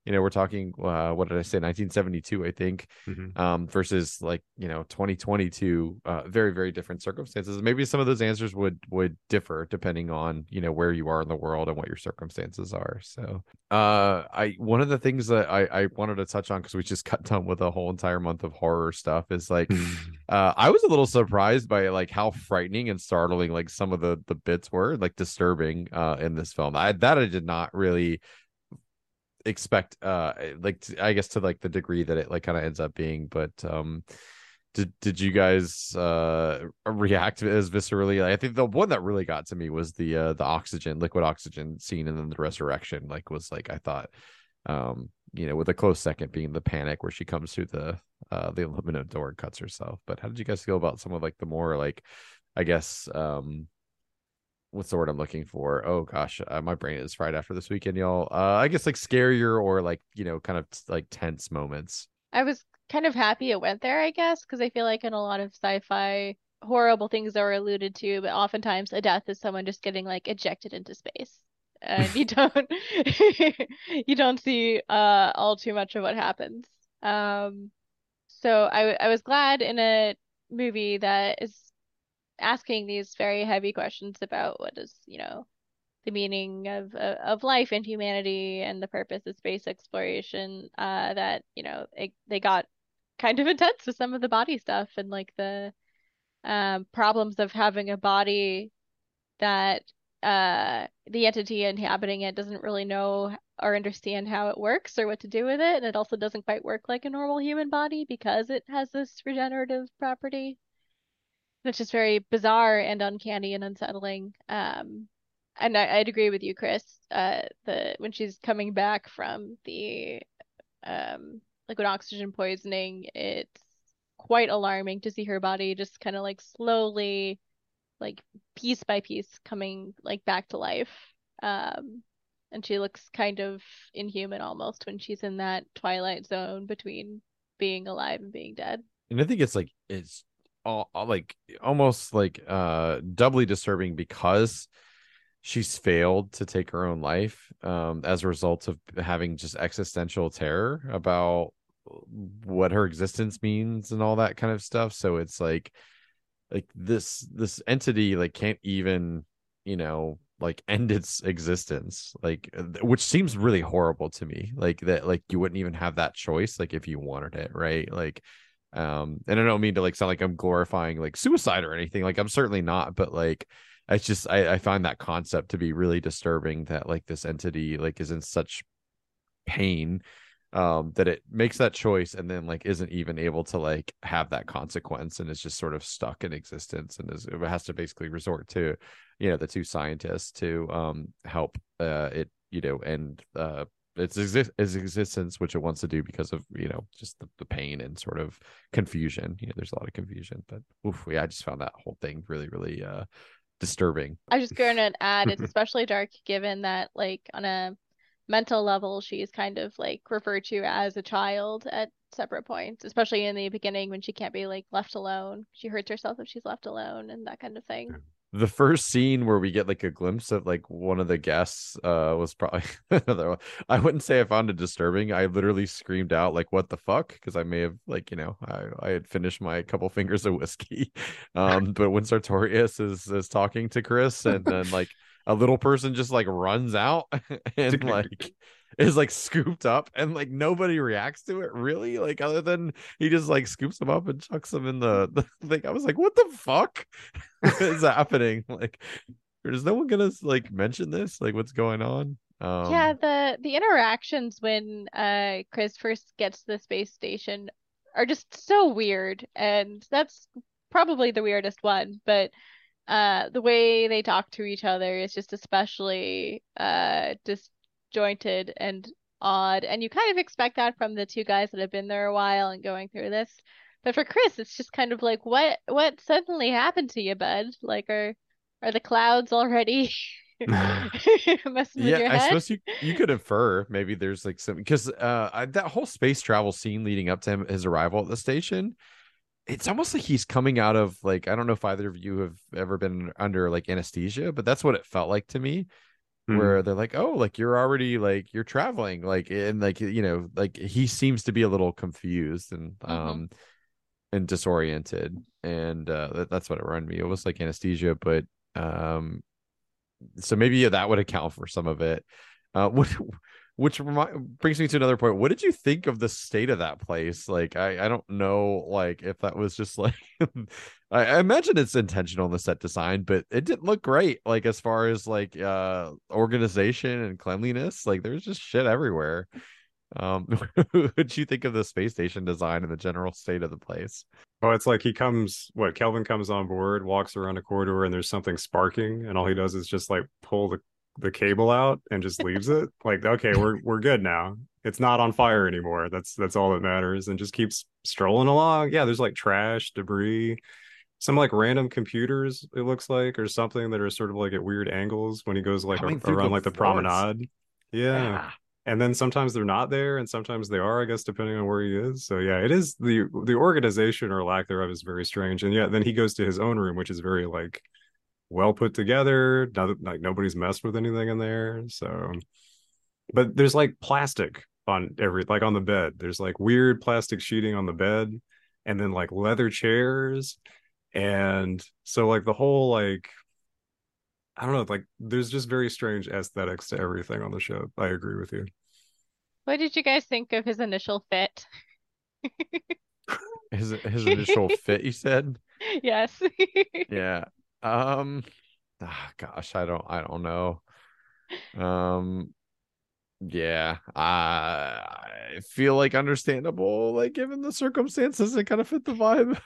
you know we're talking uh, what did i say? 1972 i think mm-hmm. um, versus like you know 2022 uh, very very different circumstances. Maybe some of those answers would would differ depending on you know where you are in the world and what your circumstances are. So uh i one of the things that i i wanted to touch on because we just cut done with a whole entire month of horror stuff is like uh i was a little surprised by like how frightening and startling like some of the the bits were like disturbing uh in this film. I that i did not really expect uh like I guess to like the degree that it like kind of ends up being but um did did you guys uh react as viscerally? I think the one that really got to me was the uh the oxygen liquid oxygen scene and then the resurrection like was like i thought um you know with a close second being the panic where she comes through the uh the aluminum door and cuts herself. But how did you guys feel about some of like the more like i guess um what's the word I'm looking for? Oh gosh, uh, my brain is fried after this weekend, y'all. Uh, I guess like scarier or like you know, kind of t- like tense moments. I was kind of happy it went there, I guess, because I feel like in a lot of sci-fi, horrible things are alluded to, but oftentimes a death is someone just getting like ejected into space, and you don't you don't see uh all too much of what happens. Um, so I I was glad in a movie that is asking these very heavy questions about what is, you know, the meaning of of life and humanity and the purpose of space exploration. Uh, that you know it, they got kind of intense with some of the body stuff and like the um, problems of having a body that uh, the entity inhabiting it doesn't really know or understand how it works or what to do with it. And it also doesn't quite work like a normal human body because it has this regenerative property, which is very bizarre and uncanny and unsettling. Um, and I, would agree with you, Chris. Uh, the when she's coming back from the um, liquid oxygen poisoning, it's quite alarming to see her body just kind of like slowly, like piece by piece, coming like back to life. Um, and she looks kind of inhuman almost when she's in that twilight zone between being alive and being dead. And I think it's like it's all like almost like uh doubly disturbing because she's failed to take her own life um as a result of having just existential terror about what her existence means and all that kind of stuff. So it's like like this this entity like can't even you know like end its existence like which seems really horrible to me like that like you wouldn't even have that choice like if you wanted it right? Like um and i don't mean to like sound like i'm glorifying like suicide or anything like i'm certainly not but like it's just I, I find that concept to be really disturbing that like this entity like is in such pain um that it makes that choice and then like isn't even able to like have that consequence and is just sort of stuck in existence and is it has to basically resort to you know the two scientists to um help uh it you know end uh its exist its existence which it wants to do because of you know just the, the pain and sort of confusion. You know there's a lot of confusion but oof, yeah i just found that whole thing really really uh disturbing. I was just going to add it's especially dark given that like on a mental level she's kind of like referred to as a child at separate points especially in the beginning when she can't be like left alone. She hurts herself if she's left alone and that kind of thing the first scene where we get like a glimpse of like one of the guests uh was probably another one. I wouldn't say I found it disturbing. I literally screamed out like what the fuck because I may have like you know I, I had finished my couple fingers of whiskey. Um but when Sartorius is is talking to Chris and then like a little person just like runs out and like is like scooped up and like nobody reacts to it really like other than he just like scoops him up and chucks him in the, the thing. I was like what the fuck is happening? Like is no one gonna like mention this? Like what's going on? Um yeah the the interactions when uh chris first gets to the space station are just so weird and that's probably the weirdest one but uh the way they talk to each other is just especially uh disjointed and odd. And you kind of expect that from the two guys that have been there a while and going through this. But for chris it's just kind of like what what suddenly happened to you bud? Like are are the clouds already messing yeah i suppose you you could infer maybe there's like some because uh that whole space travel scene leading up to him his arrival at the station it's almost like he's coming out of like I don't know if either of you have ever been under like anesthesia, but that's what it felt like to me. Mm-hmm. Where they're like, oh, like you're already like you're traveling, like and like you know, like he seems to be a little confused and mm-hmm. um and disoriented, and uh that, that's what it reminded me. It was like anesthesia, but um, so maybe that would account for some of it. Uh, what which brings me to another point. What did you think of the state of that place? Like i i don't know like if that was just like I, I, imagine it's intentional in the set design but it didn't look great like as far as like uh organization and cleanliness like there's just shit everywhere. Um what did you think of the space station design and the general state of the place? Oh it's like he comes what kelvin comes on board walks around a corridor and there's something sparking and all he does is just like pull the the cable out and just leaves it? Like okay we're we're good now. It's not on fire anymore. That's that's all that matters and just keeps strolling along. Yeah there's like trash debris some like random computers it looks like or something that are sort of like at weird angles when he goes like a, around like the promenade. Yeah. yeah. and then sometimes they're not there and sometimes they are i guess depending on where he is. So yeah it is the the organization or lack thereof is very strange. And yeah then he goes to his own room which is very like well put together. Not, like nobody's messed with anything in there. So, but there's like plastic on every like on the bed. There's like weird plastic sheeting on the bed, and then like leather chairs. And so like the whole like I don't know, like there's just very strange aesthetics to everything on the show. I agree with you. What did you guys think of his initial fit? his his initial fit, you said? Yes. yeah. Um oh, gosh, I don't I don't know. Um yeah, I feel like understandable, like given the circumstances, it kind of fit the vibe.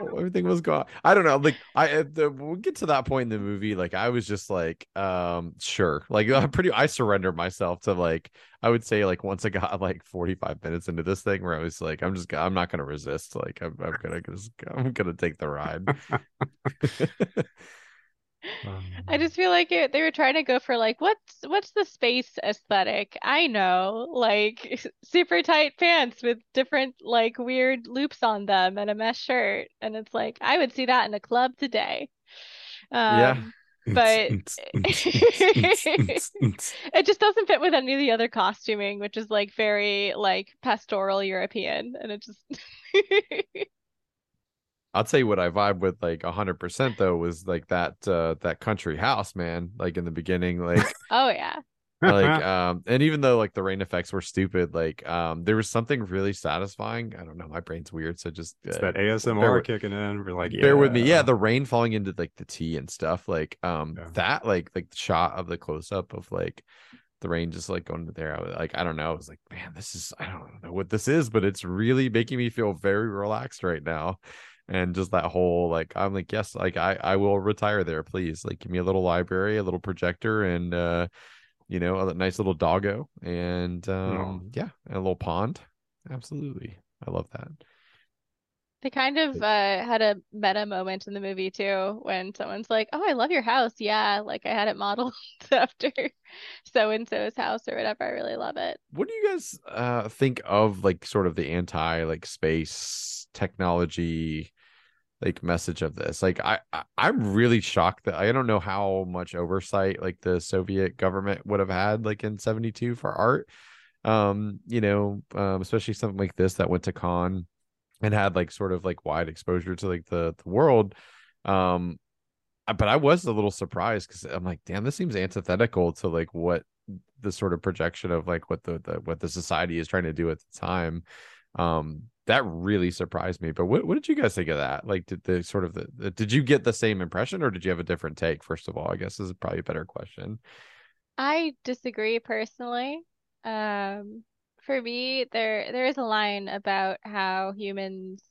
Everything was gone. I don't know. Like I, the, we'll get to that point in the movie. Like I was just like, um, sure. Like I'm pretty. I surrendered myself to like. I would say like once I got like 45 minutes into this thing, where I was like, I'm just, I'm not gonna resist. Like I'm, I'm gonna, just, I'm gonna take the ride. I um, just feel like it, they were trying to go for like what's what's the space aesthetic? I know, like super tight pants with different like weird loops on them and a mesh shirt, and it's like I would see that in a club today. Um, yeah. But it just doesn't fit with any of the other costuming, which is like very like pastoral European, and it just I'll tell you what I vibe with like hundred percent though was like that uh that country house, man. Like in the beginning, like oh yeah. like um and even though like the rain effects were stupid, like um there was something really satisfying. I don't know, my brain's weird, so just uh, it's that ASMR kicking in. We're like, yeah. bear with me. Yeah, the rain falling into like the tea and stuff. Like um yeah. that like like the shot of the close up of like the rain just like going to there. I was like, I don't know. I was like, man, this is I don't know what this is, but it's really making me feel very relaxed right now and just that whole like i'm like yes like i i will retire there please like give me a little library a little projector and uh you know a nice little doggo and um yeah, yeah a little pond absolutely i love that they kind of uh, had a meta moment in the movie too when someone's like, "Oh, I love your house." Yeah, like I had it modeled after so and so's house or whatever. I really love it. What do you guys uh, think of like sort of the anti like space technology like message of this. Like I, I i'm really shocked that i don't know how much oversight like the soviet government would have had like in 72 for art. Um you know um especially something like this that went to Cannes and had like sort of like wide exposure to like the the world. Um but i was a little surprised because i'm like damn this seems antithetical to like what the sort of projection of like what the, the what the society is trying to do at the time. Um that really surprised me. But what, what did you guys think of that? Like, did the sort of the, the, did you get the same impression, or did you have a different take? First of all, I guess is probably a better question. I disagree personally. Um, for me, there there is a line about how humans.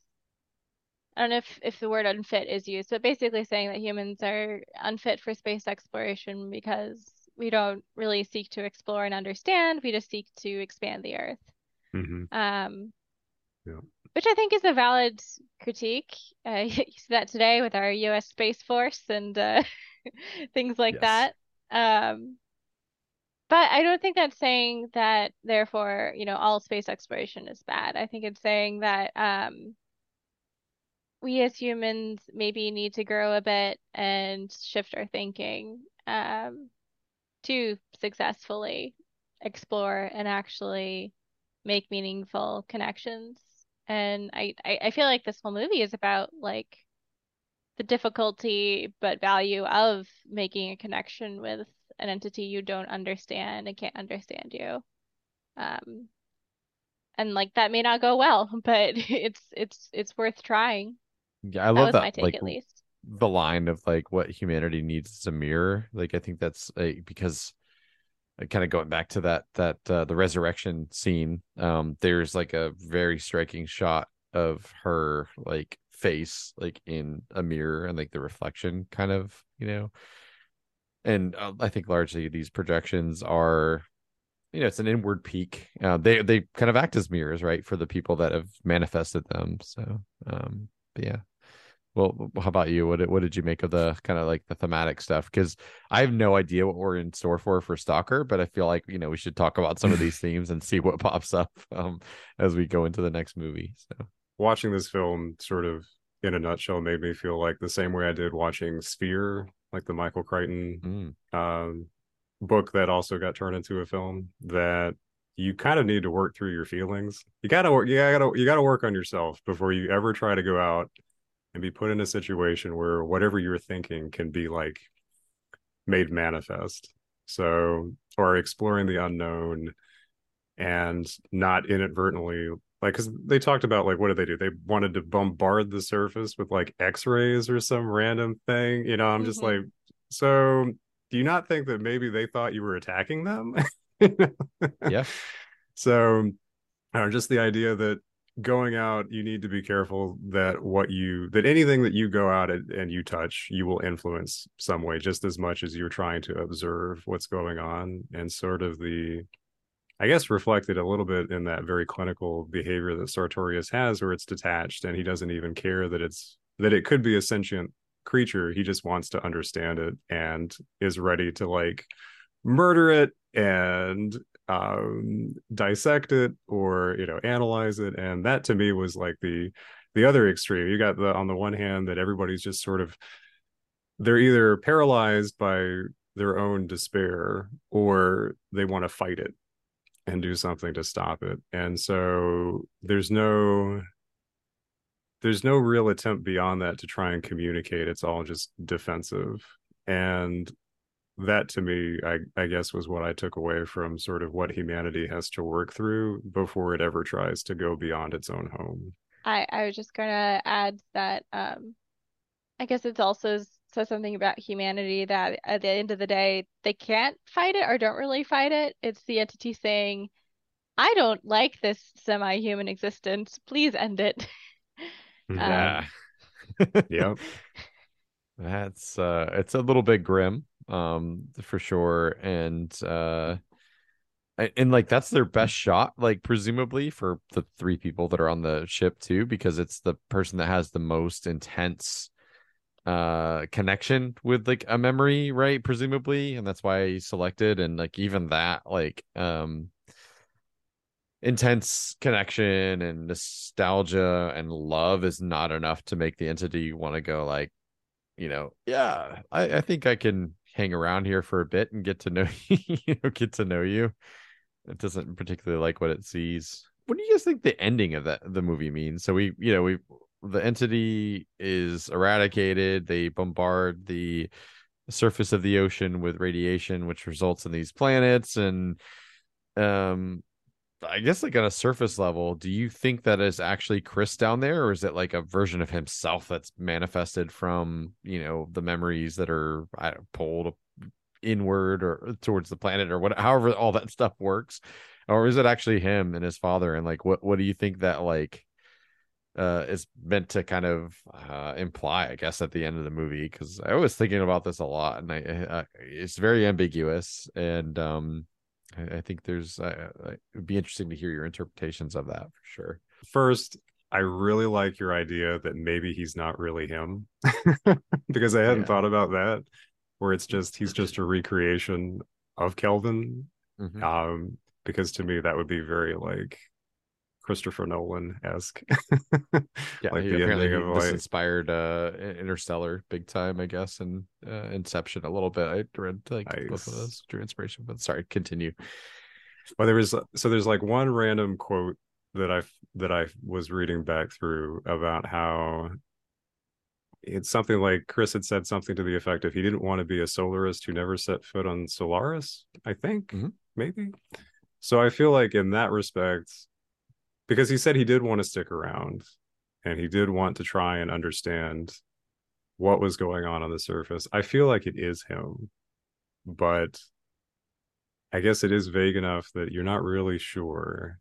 I don't know if, if the word unfit is used, but basically saying that humans are unfit for space exploration because we don't really seek to explore and understand. We just seek to expand the Earth. Mm-hmm. Um, yeah. Which I think is a valid critique. Uh, you see that today with our U.S. Space Force and uh, things like yes. that. Um, but I don't think that's saying that, therefore, you know, all space exploration is bad. I think it's saying that um, we as humans maybe need to grow a bit and shift our thinking um, to successfully explore and actually make meaningful connections and I, I I feel like this whole movie is about like the difficulty but value of making a connection with an entity you don't understand and can't understand you. Um and like that may not go well but it's it's it's worth trying. Yeah i love that, that like at least. the line of like what humanity needs is a mirror. Like i think that's a, because kind of going back to that that uh, the resurrection scene um there's like a very striking shot of her like face like in a mirror and like the reflection kind of you know? And uh, i think largely these projections are you know it's an inward peak uh, they they kind of act as mirrors right for the people that have manifested them so um yeah well, how about you? What did, what did you make of the kind of like the thematic stuff? Because I have no idea what we're in store for for Stalker, but I feel like you know we should talk about some of these themes and see what pops up um, as we go into the next movie. So watching this film, sort of in a nutshell, made me feel like the same way I did watching Sphere, like the Michael Crichton mm. um, book that also got turned into a film. That you kind of need to work through your feelings. You gotta work. You gotta you gotta work on yourself before you ever try to go out and be put in a situation where whatever you're thinking can be like made manifest. So, or exploring the unknown and not inadvertently like because they talked about like what did they do they wanted to bombard the surface with like x-rays or some random thing you know i'm just Mhm. like so do you not think that maybe they thought you were attacking them Yeah. so or just the idea that going out you need to be careful that what you that anything that you go out and, you touch you will influence some way just as much as you're trying to observe what's going on and sort of the I guess reflected a little bit in that very clinical behavior that Sartorius has, where it's detached and he doesn't even care that it's that it could be a sentient creature. He just wants to understand it and is ready to like murder it and um dissect it or you know analyze it. And that to me was like the the other extreme. You got the on the one hand that everybody's just sort of they're either paralyzed by their own despair or they want to fight it and do something to stop it. And so there's no there's no real attempt beyond that to try and communicate. It's all just defensive. And that to me, I, I guess was what I took away from sort of what humanity has to work through before it ever tries to go beyond its own home. I I was just gonna add that um I guess it's also says something about humanity that at the end of the day they can't fight it or don't really fight it. It's the entity saying, I don't like this semi-human existence. Please end it. Um, Yeah. Yep. That's uh it's a little bit grim, um, for sure. And uh and, like that's their best shot, like presumably for the three people that are on the ship too, because it's the person that has the most intense uh connection with like a memory, right? Presumably, and that's why he's selected. And like even that, like um intense connection and nostalgia and love is not enough to make the entity want to go like you know yeah I, I think i can hang around here for a bit and get to know you get to know you. It doesn't particularly like what it sees. What do you guys think the ending of that the movie means? So we you know we the entity is eradicated. They bombard the surface of the ocean with radiation which results in these planets and um I guess like on a surface level, do you think that is actually Chris down there, or is it like a version of himself that's manifested from you know the memories that are pulled inward or towards the planet or what? However, all that stuff works, or is it actually him and his father? And like, what what do you think that like uh is meant to kind of uh imply? I guess at the end of the movie, because I was thinking about this a lot, and I it's very ambiguous and um. I, I think there's uh, it would be interesting to hear your interpretations of that for sure. First, I really like your idea that maybe he's not really him because I hadn't Yeah. thought about that, where it's just he's just a recreation of Kelvin. Mhm. Um, because to me that would be very like Christopher Nolan esque. Yeah, like he, the apparently ending he- this inspired uh Interstellar big time, I guess, and uh, Inception a little bit. I read like both of those drew inspiration, but sorry, continue. well there was so there's like one random quote that I that I was reading back through about how it's something like Chris had said something to the effect of he didn't want to be a solarist who never set foot on Solaris, I think, Mhm. maybe. So I feel like in that respect, because he said he did want to stick around and he did want to try and understand what was going on on the surface, I feel like it is him. But I guess it is vague enough that you're not really sure.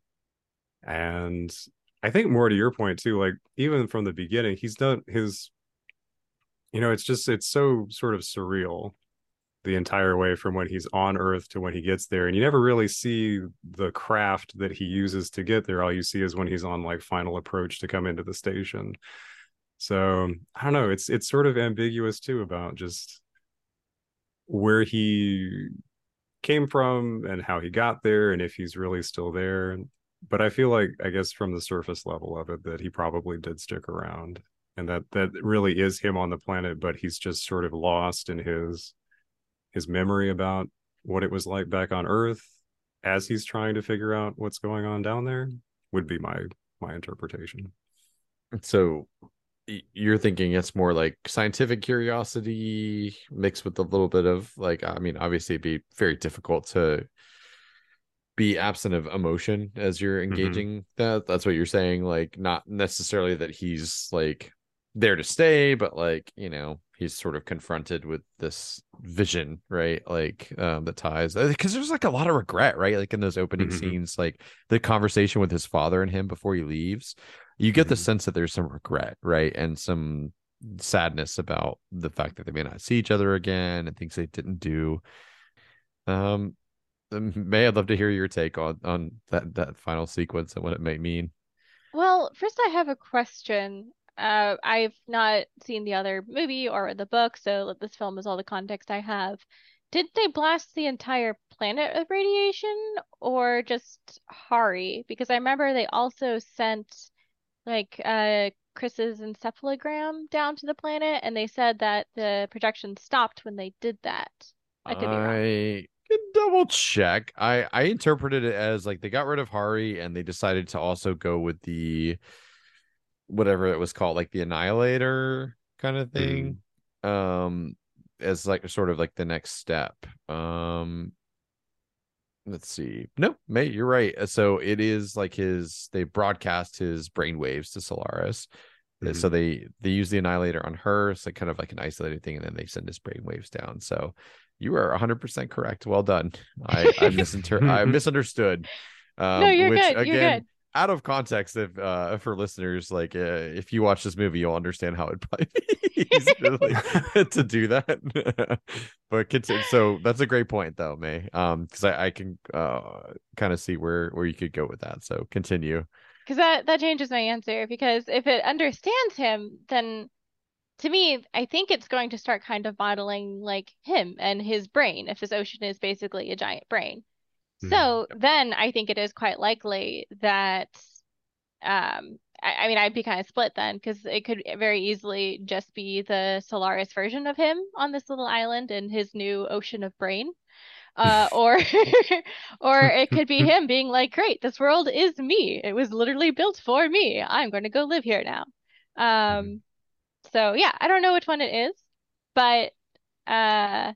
And I think more to your point too, like even from the beginning, he's done his you know, it's just it's so sort of surreal the entire way from when he's on Earth to when he gets there. And you never really see the craft that he uses to get there. All you see is when he's on like final approach to come into the station. So I don't know, it's it's sort of ambiguous too about just where he came from and how he got there and if he's really still there. But I feel like I guess from the surface level of it that he probably did stick around and that that really is him on the planet, but he's just sort of lost in his his memory about what it was like back on Earth as he's trying to figure out what's going on down there would be my my interpretation. So you're thinking it's more like scientific curiosity mixed with a little bit of like i mean obviously it'd be very difficult to be absent of emotion as you're mm-hmm. engaging mm-hmm. that that's what you're saying like not necessarily that he's like there to stay but like you know he's sort of confronted with this vision right? Like um the ties because there's like a lot of regret right? Like in those opening mm-hmm. scenes like the conversation with his father and him before he leaves you get mm-hmm. the sense that there's some regret right? And some sadness about the fact that they may not see each other again and things they didn't do. Um may i'd love to hear your take on on that that final sequence and what it may mean. Well first i have a question uh, I've not seen the other movie or the book, so this film is all the context I have. Did they blast the entire planet with radiation or just Hari? Because I remember they also sent like uh Chris's encephalogram down to the planet, and they said that the projection stopped when they did that. I could I double check. I I interpreted it as like they got rid of Hari and they decided to also go with the whatever it was called, like the Annihilator kind of thing, mm. um, as like sort of like the next step. Um, let's see. No, mate, you're right. Uh, so it is like his. They broadcast his brainwaves to Solaris. Uh, mm-hmm. So they they use the annihilator on her, so kind of like an isolated thing, and then they send his brainwaves down. So you are 100% correct. Well done. I I, misinter- I misunderstood. Um, no, you're which, good. Again, you're good out of context if uh for listeners like uh, if you watch this movie you'll understand how it probably easy to do that. But continue, so that's a great point though may um because I, I can uh kind of see where where you could go with that. So continue. Because that that changes my answer because if it understands him then to me i think it's going to start kind of modeling like him and his brain if this ocean is basically a giant brain so mm. then I think it is quite likely that, um, I, I mean, I'd be kind of split then because it could very easily just be the Solaris version of him on this little island in his new ocean of brain. Uh, or or it could be him being like, "Great, this world is me. It was literally built for me. I'm going to go live here now." Um, mm-hmm. so yeah, I don't know which one it is, but uh,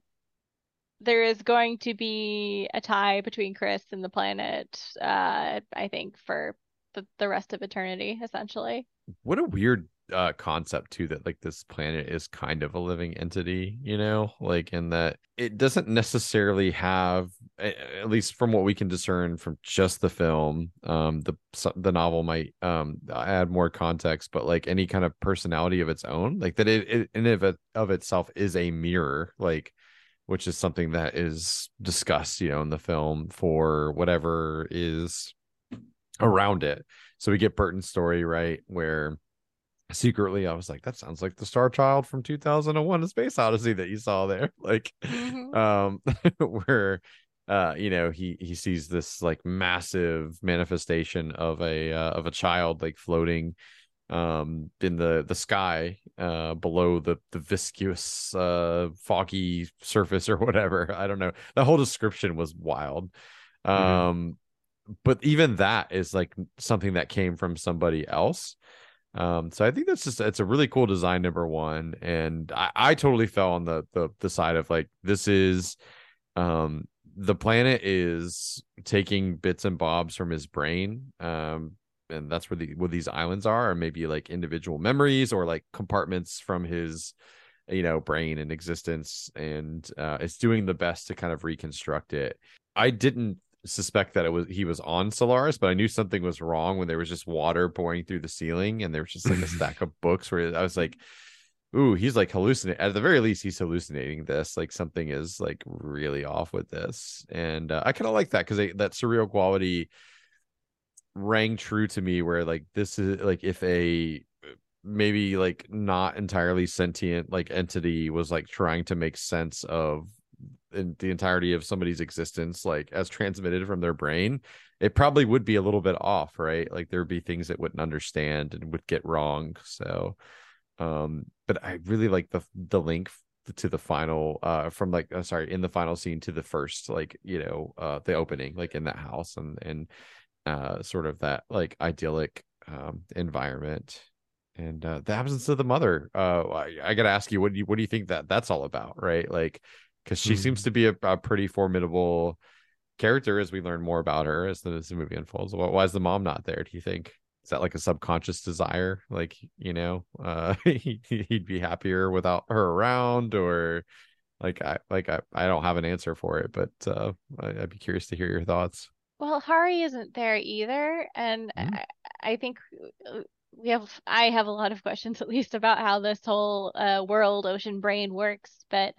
there is going to be a tie between Chris and the planet, uh, I think, for the, the rest of eternity, essentially. What a weird uh, concept too that like this planet is kind of a living entity you know like in that it doesn't necessarily have at least from what we can discern from just the film um the the novel might um add more context but like any kind of personality of its own like that it, it in of, it, of itself is a mirror like which is something that is discussed, you know, in the film for whatever is around it. So we get Berton's story, right, where secretly I was like, that sounds like the Star Child from 2001: A Space Odyssey that you saw there, like, mm-hmm. um, where uh you know he he sees this like massive manifestation of a uh, of a child like floating um in the the sky uh below the the viscous uh foggy surface or whatever. I don't know. The whole description was wild. Mm-hmm. um but even that is like something that came from somebody else. Um so i think that's just it's a really cool design number one and i i totally fell on the the, the side of like this is um the planet is taking bits and bobs from his brain um and that's where the where these islands are or maybe like individual memories or like compartments from his you know brain and existence and uh it's doing the best to kind of reconstruct it. I didn't suspect that it was he was on solaris but i knew something was wrong when there was just water pouring through the ceiling and there was just like a stack of books where i was like ooh he's like hallucinating at the very least he's hallucinating this like something is like really off with this and uh, i kind of like that because that surreal quality rang true to me where like this is like if a maybe like not entirely sentient like entity was like trying to make sense of the entirety of somebody's existence like as transmitted from their brain it probably would be a little bit off right? Like there would be things that wouldn't understand and would get wrong so um but i really like the the link to the final uh from like uh, sorry in the final scene to the first like you know uh the opening like in that house and and uh, sort of that like idyllic um, environment. and uh, the absence of the mother. Uh, I, I got to ask you, what do you what do you think that that's all about, right? Like, because she mm. seems to be a, a, pretty formidable character as we learn more about her as the, as the movie unfolds. Why is the mom not there? Do you think? Is that like a subconscious desire? Like, you know, uh, he, he'd be happier without her around, or like I like I, I don't have an answer for it, but uh, I, would be curious to hear your thoughts. Well, Hari isn't there either, and mm-hmm. I, I think uh, we have I have a lot of questions at least about how this whole uh, world ocean brain works, but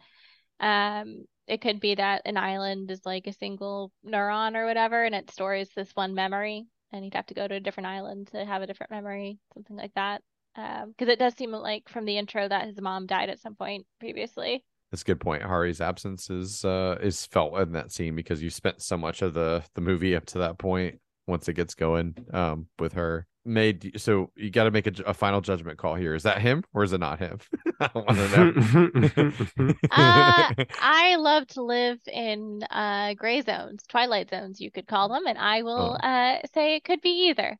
um, it could be that an island is like a single neuron or whatever, and it stores this one memory, and you'd have to go to a different island to have a different memory, something like that. Because um, it does seem like from the intro that his mom died at some point previously. That's a good point. Hari's absence is uh is felt in that scene because you spent so much of the the movie up to that point once it gets going um with her. Made so you got to make a, a, final judgment call here. Is that him or is it not him? I want to know. Uh, i love to live in uh gray zones twilight zones you could call them and i will oh. uh say it could be either.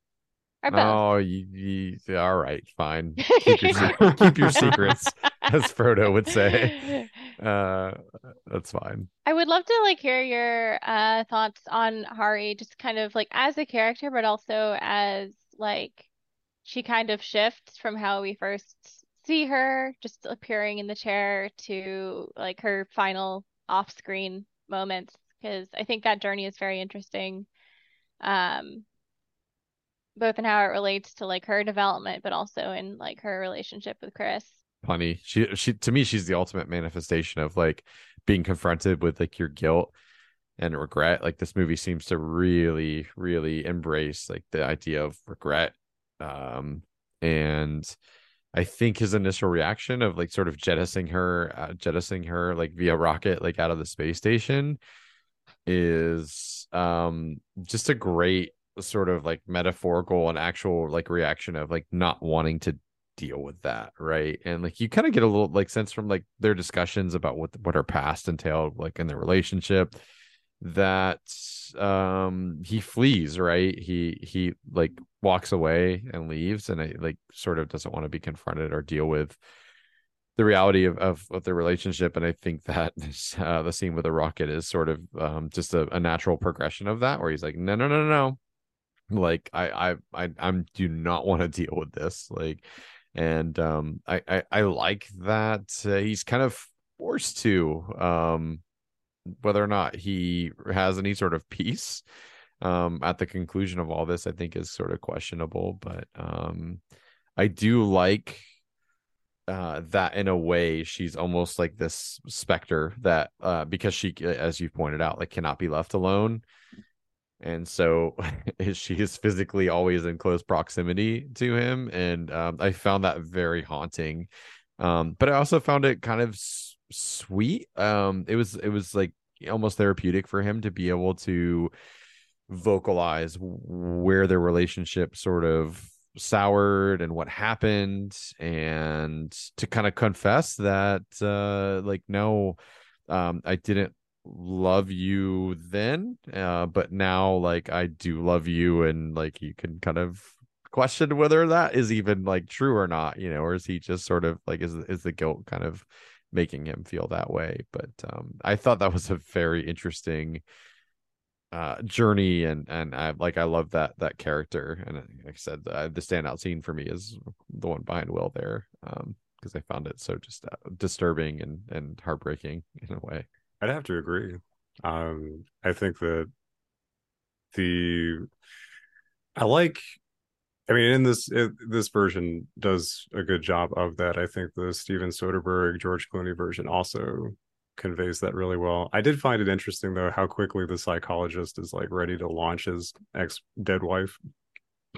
Or both. oh you, you, all right fine. Keep your, keep your secrets as frodo would say uh that's fine i would love to like hear your uh thoughts on hari just kind of like as a character but also as like she kind of shifts from how we first see her just appearing in the chair to like her final off-screen moments because I think that journey is very interesting um both in how it relates to like her development but also in like her relationship with Chris. Funny. She she to me she's the ultimate manifestation of like being confronted with like your guilt and regret like this movie seems to really really embrace like the idea of regret um and i think his initial reaction of like sort of jettisoning her uh, jettisoning her like via rocket like out of the space station is um just a great sort of like metaphorical and actual like reaction of like not wanting to deal with that right? And like you kind of get a little like sense from like their discussions about what what her past entailed like in their relationship that um he flees right? He he like walks away and leaves and I like sort of doesn't want to be confronted or deal with the reality of of, of the relationship and I think that uh, the scene with the rocket is sort of um just a, a natural progression of that where he's like no no no no no. Like I I I I'm do not want to deal with this. Like and um I I, I like that uh, he's kind of forced to um whether or not he has any sort of peace um, at the conclusion of all this, I think is sort of questionable. But um, I do like uh, that in a way she's almost like this specter that uh, because she, as you pointed out, like cannot be left alone. And so she is physically always in close proximity to him. And um, I found that very haunting. Um, but I also found it kind of sweet. Um, it was it was like almost therapeutic for him to be able to vocalize where their relationship sort of soured and what happened and to kind of confess that uh like no um I didn't love you then uh but now like I do love you and like you can kind of question whether that is even like true or not you know or is he just sort of like is is the guilt kind of making him feel that way. But um, I thought that was a very interesting uh, journey, and and I like I love that that character. And like I said, uh, the standout scene for me is the one behind Will there, um, because I found it so just uh, disturbing and and heartbreaking in a way. I'd have to agree. Um, I think that the I like I mean, in this it, this version does a good job of that. I think the Steven Soderbergh, George Clooney version also conveys that really well. I did find it interesting though how quickly the psychologist is like ready to launch his ex dead wife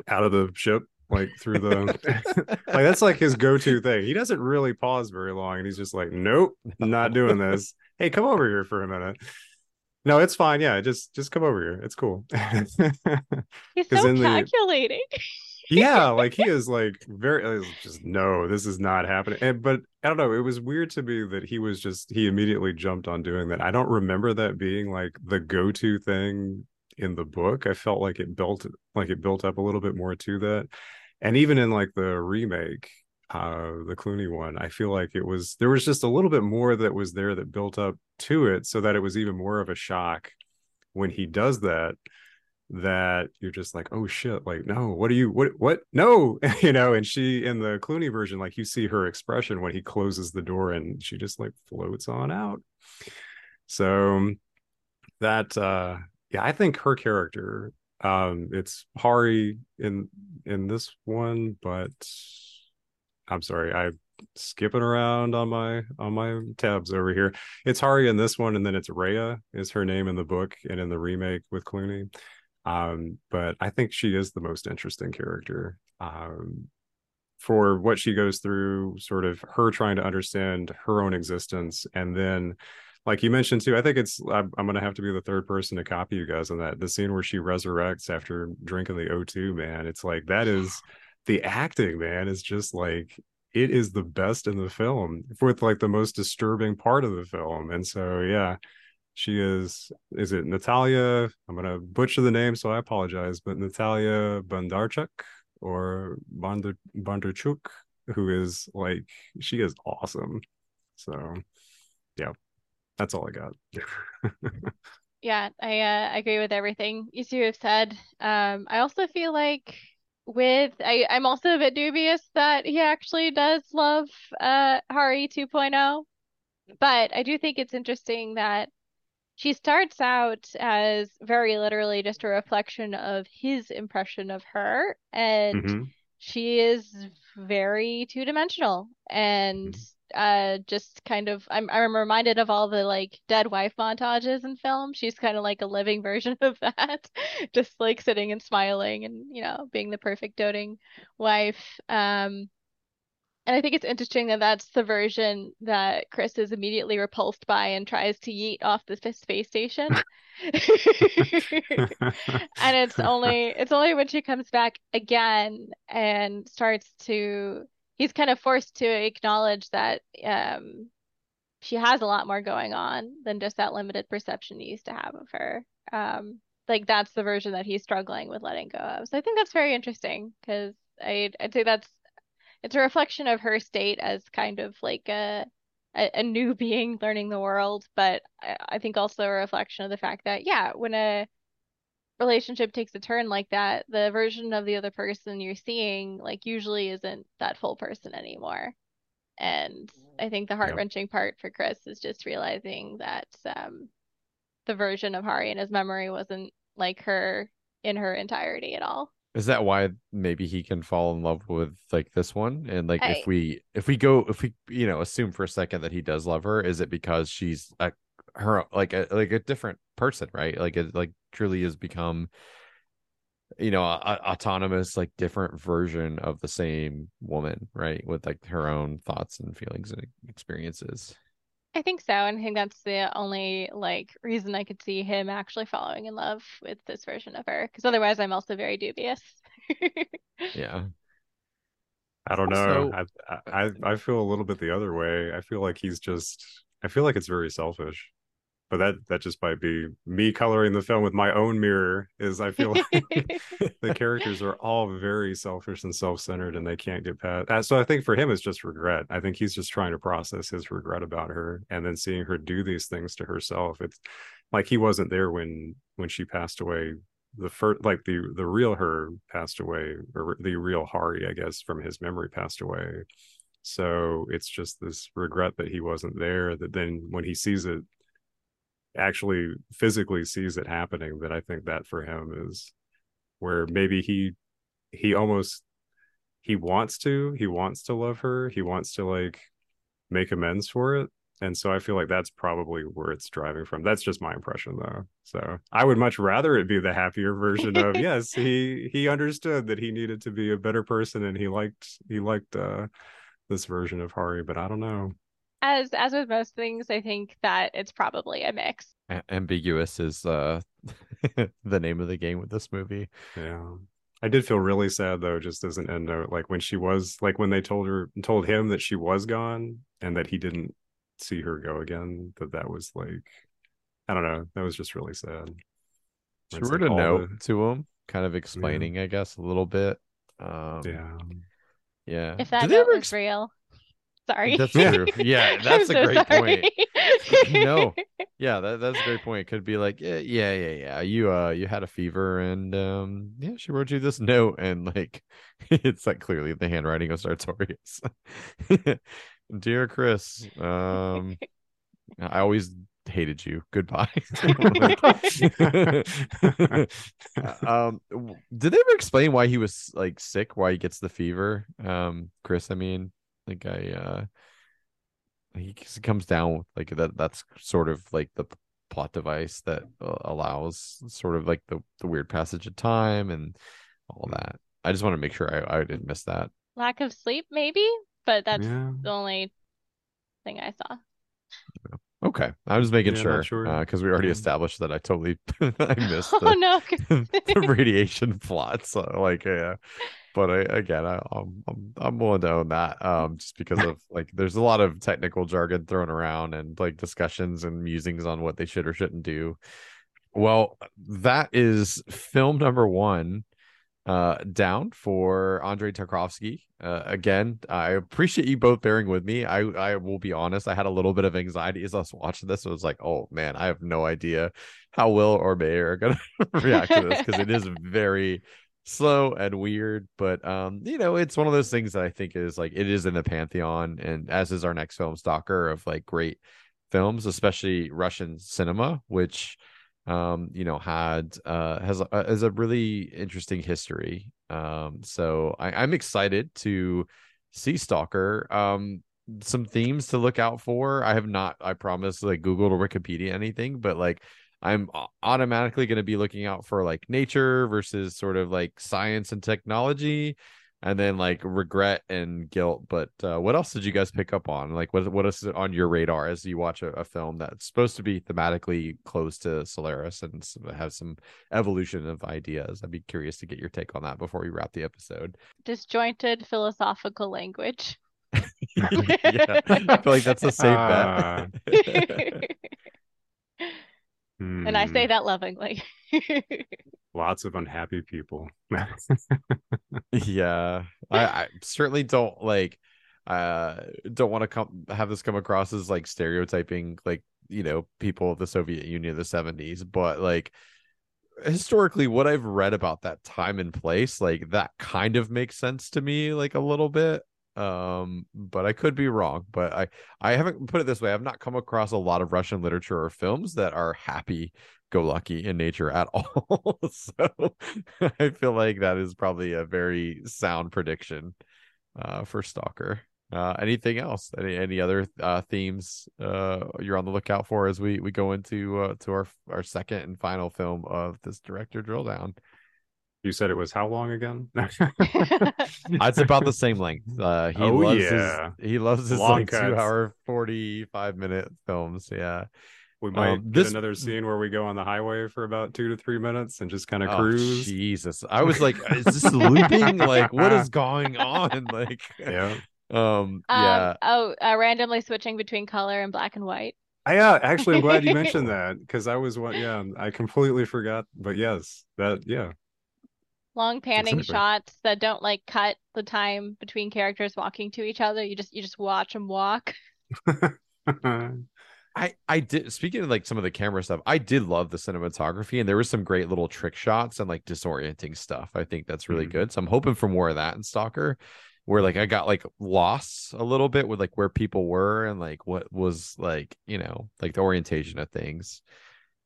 out of the ship like through the like that's like his go-to thing. He doesn't really pause very long and he's just like, "Nope, not doing this. Hey, come over here for a minute." No, it's fine. Yeah, just just come over here. It's cool. he's so calculating. The, yeah, like he is like very just no, this is not happening. And but I don't know, it was weird to me that he was just he immediately jumped on doing that. I don't remember that being like the go-to thing in the book. I felt like it built like it built up a little bit more to that. and even in like the remake uh the Clooney one I feel like it was there was just a little bit more that was there that built up to it so that it was even more of a shock when he does that that you're just like oh shit like no what are you what what no you know and she in the Clooney version like you see her expression when he closes the door and she just like floats on out. So that uh yeah I think her character um it's Hari in in this one but I'm sorry, I'm skipping around on my on my tabs over here. It's Hari in this one, and then it's Rheya is her name in the book and in the remake with Clooney. Um, but I think she is the most interesting character. Um, for what she goes through, sort of her trying to understand her own existence, and then like you mentioned too, I think it's I'm, I'm, gonna have to be the third person to copy you guys on that. The scene where she resurrects after drinking the O2, man, it's like that is the acting, man, is just like it is the best in the film with like the most disturbing part of the film. And so yeah, she is is it Natalia? I'm gonna butcher the name, so I apologize, but Natalia Bondarchuk or Bondar Bondarchuk, who is like she is awesome. So yeah, that's all I got. yeah, I uh, agree with everything you two have said. Um, I also feel like with I, I'm also a bit dubious that he actually does love uh Hari 2.0. But I do think it's interesting that she starts out as very literally just a reflection of his impression of her and mm-hmm. she is very two-dimensional and mm-hmm uh just kind of I'm I'm reminded of all the like dead wife montages in film. She's kind of like a living version of that. just like sitting and smiling and you know being the perfect doting wife. Um and I think it's interesting that that's the version that Chris is immediately repulsed by and tries to yeet off the space station. and it's only it's only when she comes back again and starts to he's kind of forced to acknowledge that um, she has a lot more going on than just that limited perception he used to have of her. Um, like that's the version that he's struggling with letting go of. So I think that's very interesting because I'd, I'd say that's it's a reflection of her state as kind of like a, a, a new being learning the world, but I, I think also a reflection of the fact that yeah, when a relationship takes a turn like that, the version of the other person you're seeing like usually isn't that full person anymore. And I think the heart wrenching part for Chris is just realizing that um, the version of Hari in his memory wasn't like her in her entirety at all. Is that why maybe he can fall in love with like this one? And like I... if we if we go if we you know assume for a second that he does love her, is it because she's a her like a like a different person, right? Like it like truly has become you know a, a, autonomous like different version of the same woman right? With like her own thoughts and feelings and experiences. I think so and i think that's the only like reason i could see him actually falling in love with this version of her because otherwise i'm also very dubious. Yeah. I don't know. So, I, I i feel a little bit the other way. I feel like he's just i feel like it's very selfish but that that just might be me coloring the film with my own mirror is i feel like the characters are all very selfish and self-centered and they can't get past uh, so i think for him it's just regret. I think he's just trying to process his regret about her and then seeing her do these things to herself it's like he wasn't there when when she passed away. The first like the the real her passed away or the real hari i guess from his memory passed away. So it's just this regret that he wasn't there that then when he sees it actually physically sees it happening that i think that for him is where maybe he he almost he wants to he wants to love her he wants to like make amends for it. And so i feel like that's probably where it's driving from. That's just my impression though. So i would much rather it be the happier version of yes he he understood that he needed to be a better person and he liked he liked uh this version of hari but i don't know as as with most things, I think that it's probably a mix. A- ambiguous is uh the name of the game with this movie. Yeah. I did feel really sad though, just as an end note, like when she was like when they told her told him that she was gone and that he didn't see her go again, that that was like I don't know, that was just really sad. She wrote like a note the... to him, kind of explaining, yeah. I guess, a little bit Um, Yeah. yeah. If that Did they note ever was real. Sorry. That's Yeah. true. Yeah, that's a so great sorry. point. no, yeah, that, that's a great point. It could be like, yeah, yeah, yeah, yeah. You uh, you had a fever, and um, yeah, she wrote you this note, and like, it's like clearly the handwriting of Sartorius. Dear Chris, um, I always hated you. Goodbye. Um, did they ever explain why he was like sick? Why he gets the fever? Um, Chris, I mean, like I uh he comes down with like that that's sort of like the plot device that uh, allows sort of like the the weird passage of time and all Hmm. that i just want to make sure i i didn't miss that Lack of sleep, maybe, but that's yeah. the only thing I saw. okay i was making Yeah, sure not sure. because we already Yeah. established that i totally i missed Oh the, no. the radiation plot so like yeah but I, again I, I'm, I'm i'm willing to own that um just because of like there's a lot of technical jargon thrown around and like discussions and musings on what they should or shouldn't do. Well that is film number one uh down for Andrei Tarkovsky. Uh, again i appreciate you both bearing with me. I i will be honest i had a little bit of anxiety as i was watching this. I was like oh man i have no idea how will or may are gonna react to this because it is very slow and weird but um you know it's one of those things that i think is like it is in the pantheon and as is our next film stalker of like great films especially russian cinema which um you know had uh has a, has a really interesting history. Um so I, i'm excited to see stalker. Um some themes to look out for i have not i promise like googled or wikipedia anything but like i'm automatically going to be looking out for like nature versus sort of like science and technology and then like regret and guilt but uh, what else did you guys pick up on like what what is on your radar as you watch a, a film that's supposed to be thematically close to solaris and have some evolution of ideas i'd be curious to get your take on that before we wrap the episode Disjointed philosophical language. yeah i feel like that's a safe Ah. bet And I Hmm. say that lovingly. lots of unhappy people. yeah I, I certainly don't like uh don't want to come have this come across as like stereotyping like you know people of the soviet union of the 70s but like historically what i've read about that time and place like that kind of makes sense to me like a little bit um but i could be wrong but i i haven't put it this way i've not come across a lot of russian literature or films that are happy go lucky in nature at all. So i feel like that is probably a very sound prediction uh for stalker. Uh anything else? Any any other uh themes uh you're on the lookout for as we we go into uh to our our second and final film of this director drill down You said it was how long again? it's about the same length uh he Oh, loves yeah. his he loves his Long like two hour 45 minute films yeah We might Um, get this- another scene where we go on the highway for about two to three minutes and just kind of Oh, cruise. jesus i was like is this looping like what is going on like Yeah. um Um, yeah oh, uh, randomly switching between color and black and white. I, yeah, actually, I'm glad you mentioned that because I was what, Yeah, I completely forgot. But yes, that yeah. Long panning Exactly. shots that don't like cut the time between characters walking to each other. You just you just watch them walk. I I did speaking of like some of the camera stuff, I did love the cinematography and there was some great little trick shots and like disorienting stuff. I think that's really Mhm. good. So I'm hoping for more of that in Stalker, where like I got like lost a little bit with like where people were and like what was like, you know, like the orientation of things.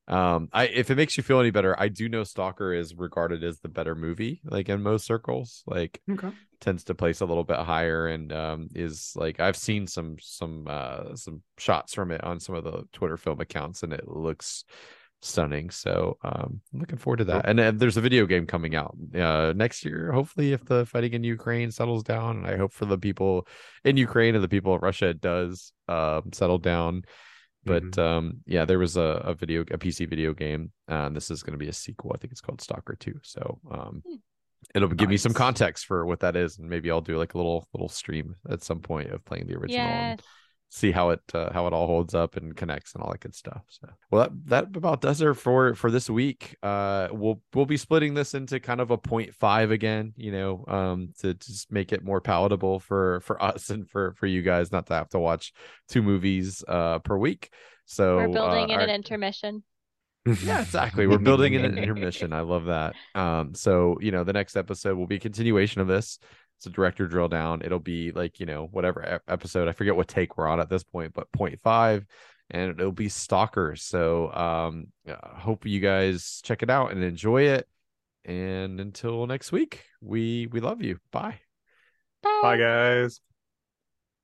Um I if it makes you feel any better, I do know Stalker is regarded as the better movie, like in most circles. Like okay. tends to place a little bit higher and um is like I've seen some some uh some shots from it on some of the Twitter film accounts and it looks stunning. So um I'm looking forward to that. And uh, there's a video game coming out uh next year, hopefully if the fighting in Ukraine settles down. And I hope for the people in Ukraine and the people in Russia it does um settle down. But Mhm. um yeah, there was a, a video a PC video game and this is gonna be a sequel. I think it's called Stalker 2. So um Hmm. it'll give me some context for what that is and maybe i'll do like a little little stream at some point of playing the original Yes. See how it uh, how it all holds up and connects and all that good stuff. So, well, that that about does it for for this week. Uh, we'll we'll be splitting this into kind of a point five again, you know, um, to just make it more palatable for for us and for for you guys not to have to watch two movies uh per week. So We're building uh, in our- an intermission. yeah, exactly. We're building in an intermission. I love that. Um, so you know, the next episode will be a continuation of this. It's a director drill down. It'll be like, you know, whatever episode. I forget what take we're on at this point, but point five, and it'll be stalkers. So um hope you guys check it out and enjoy it. And until next week, we we love you. Bye. Bye, guys.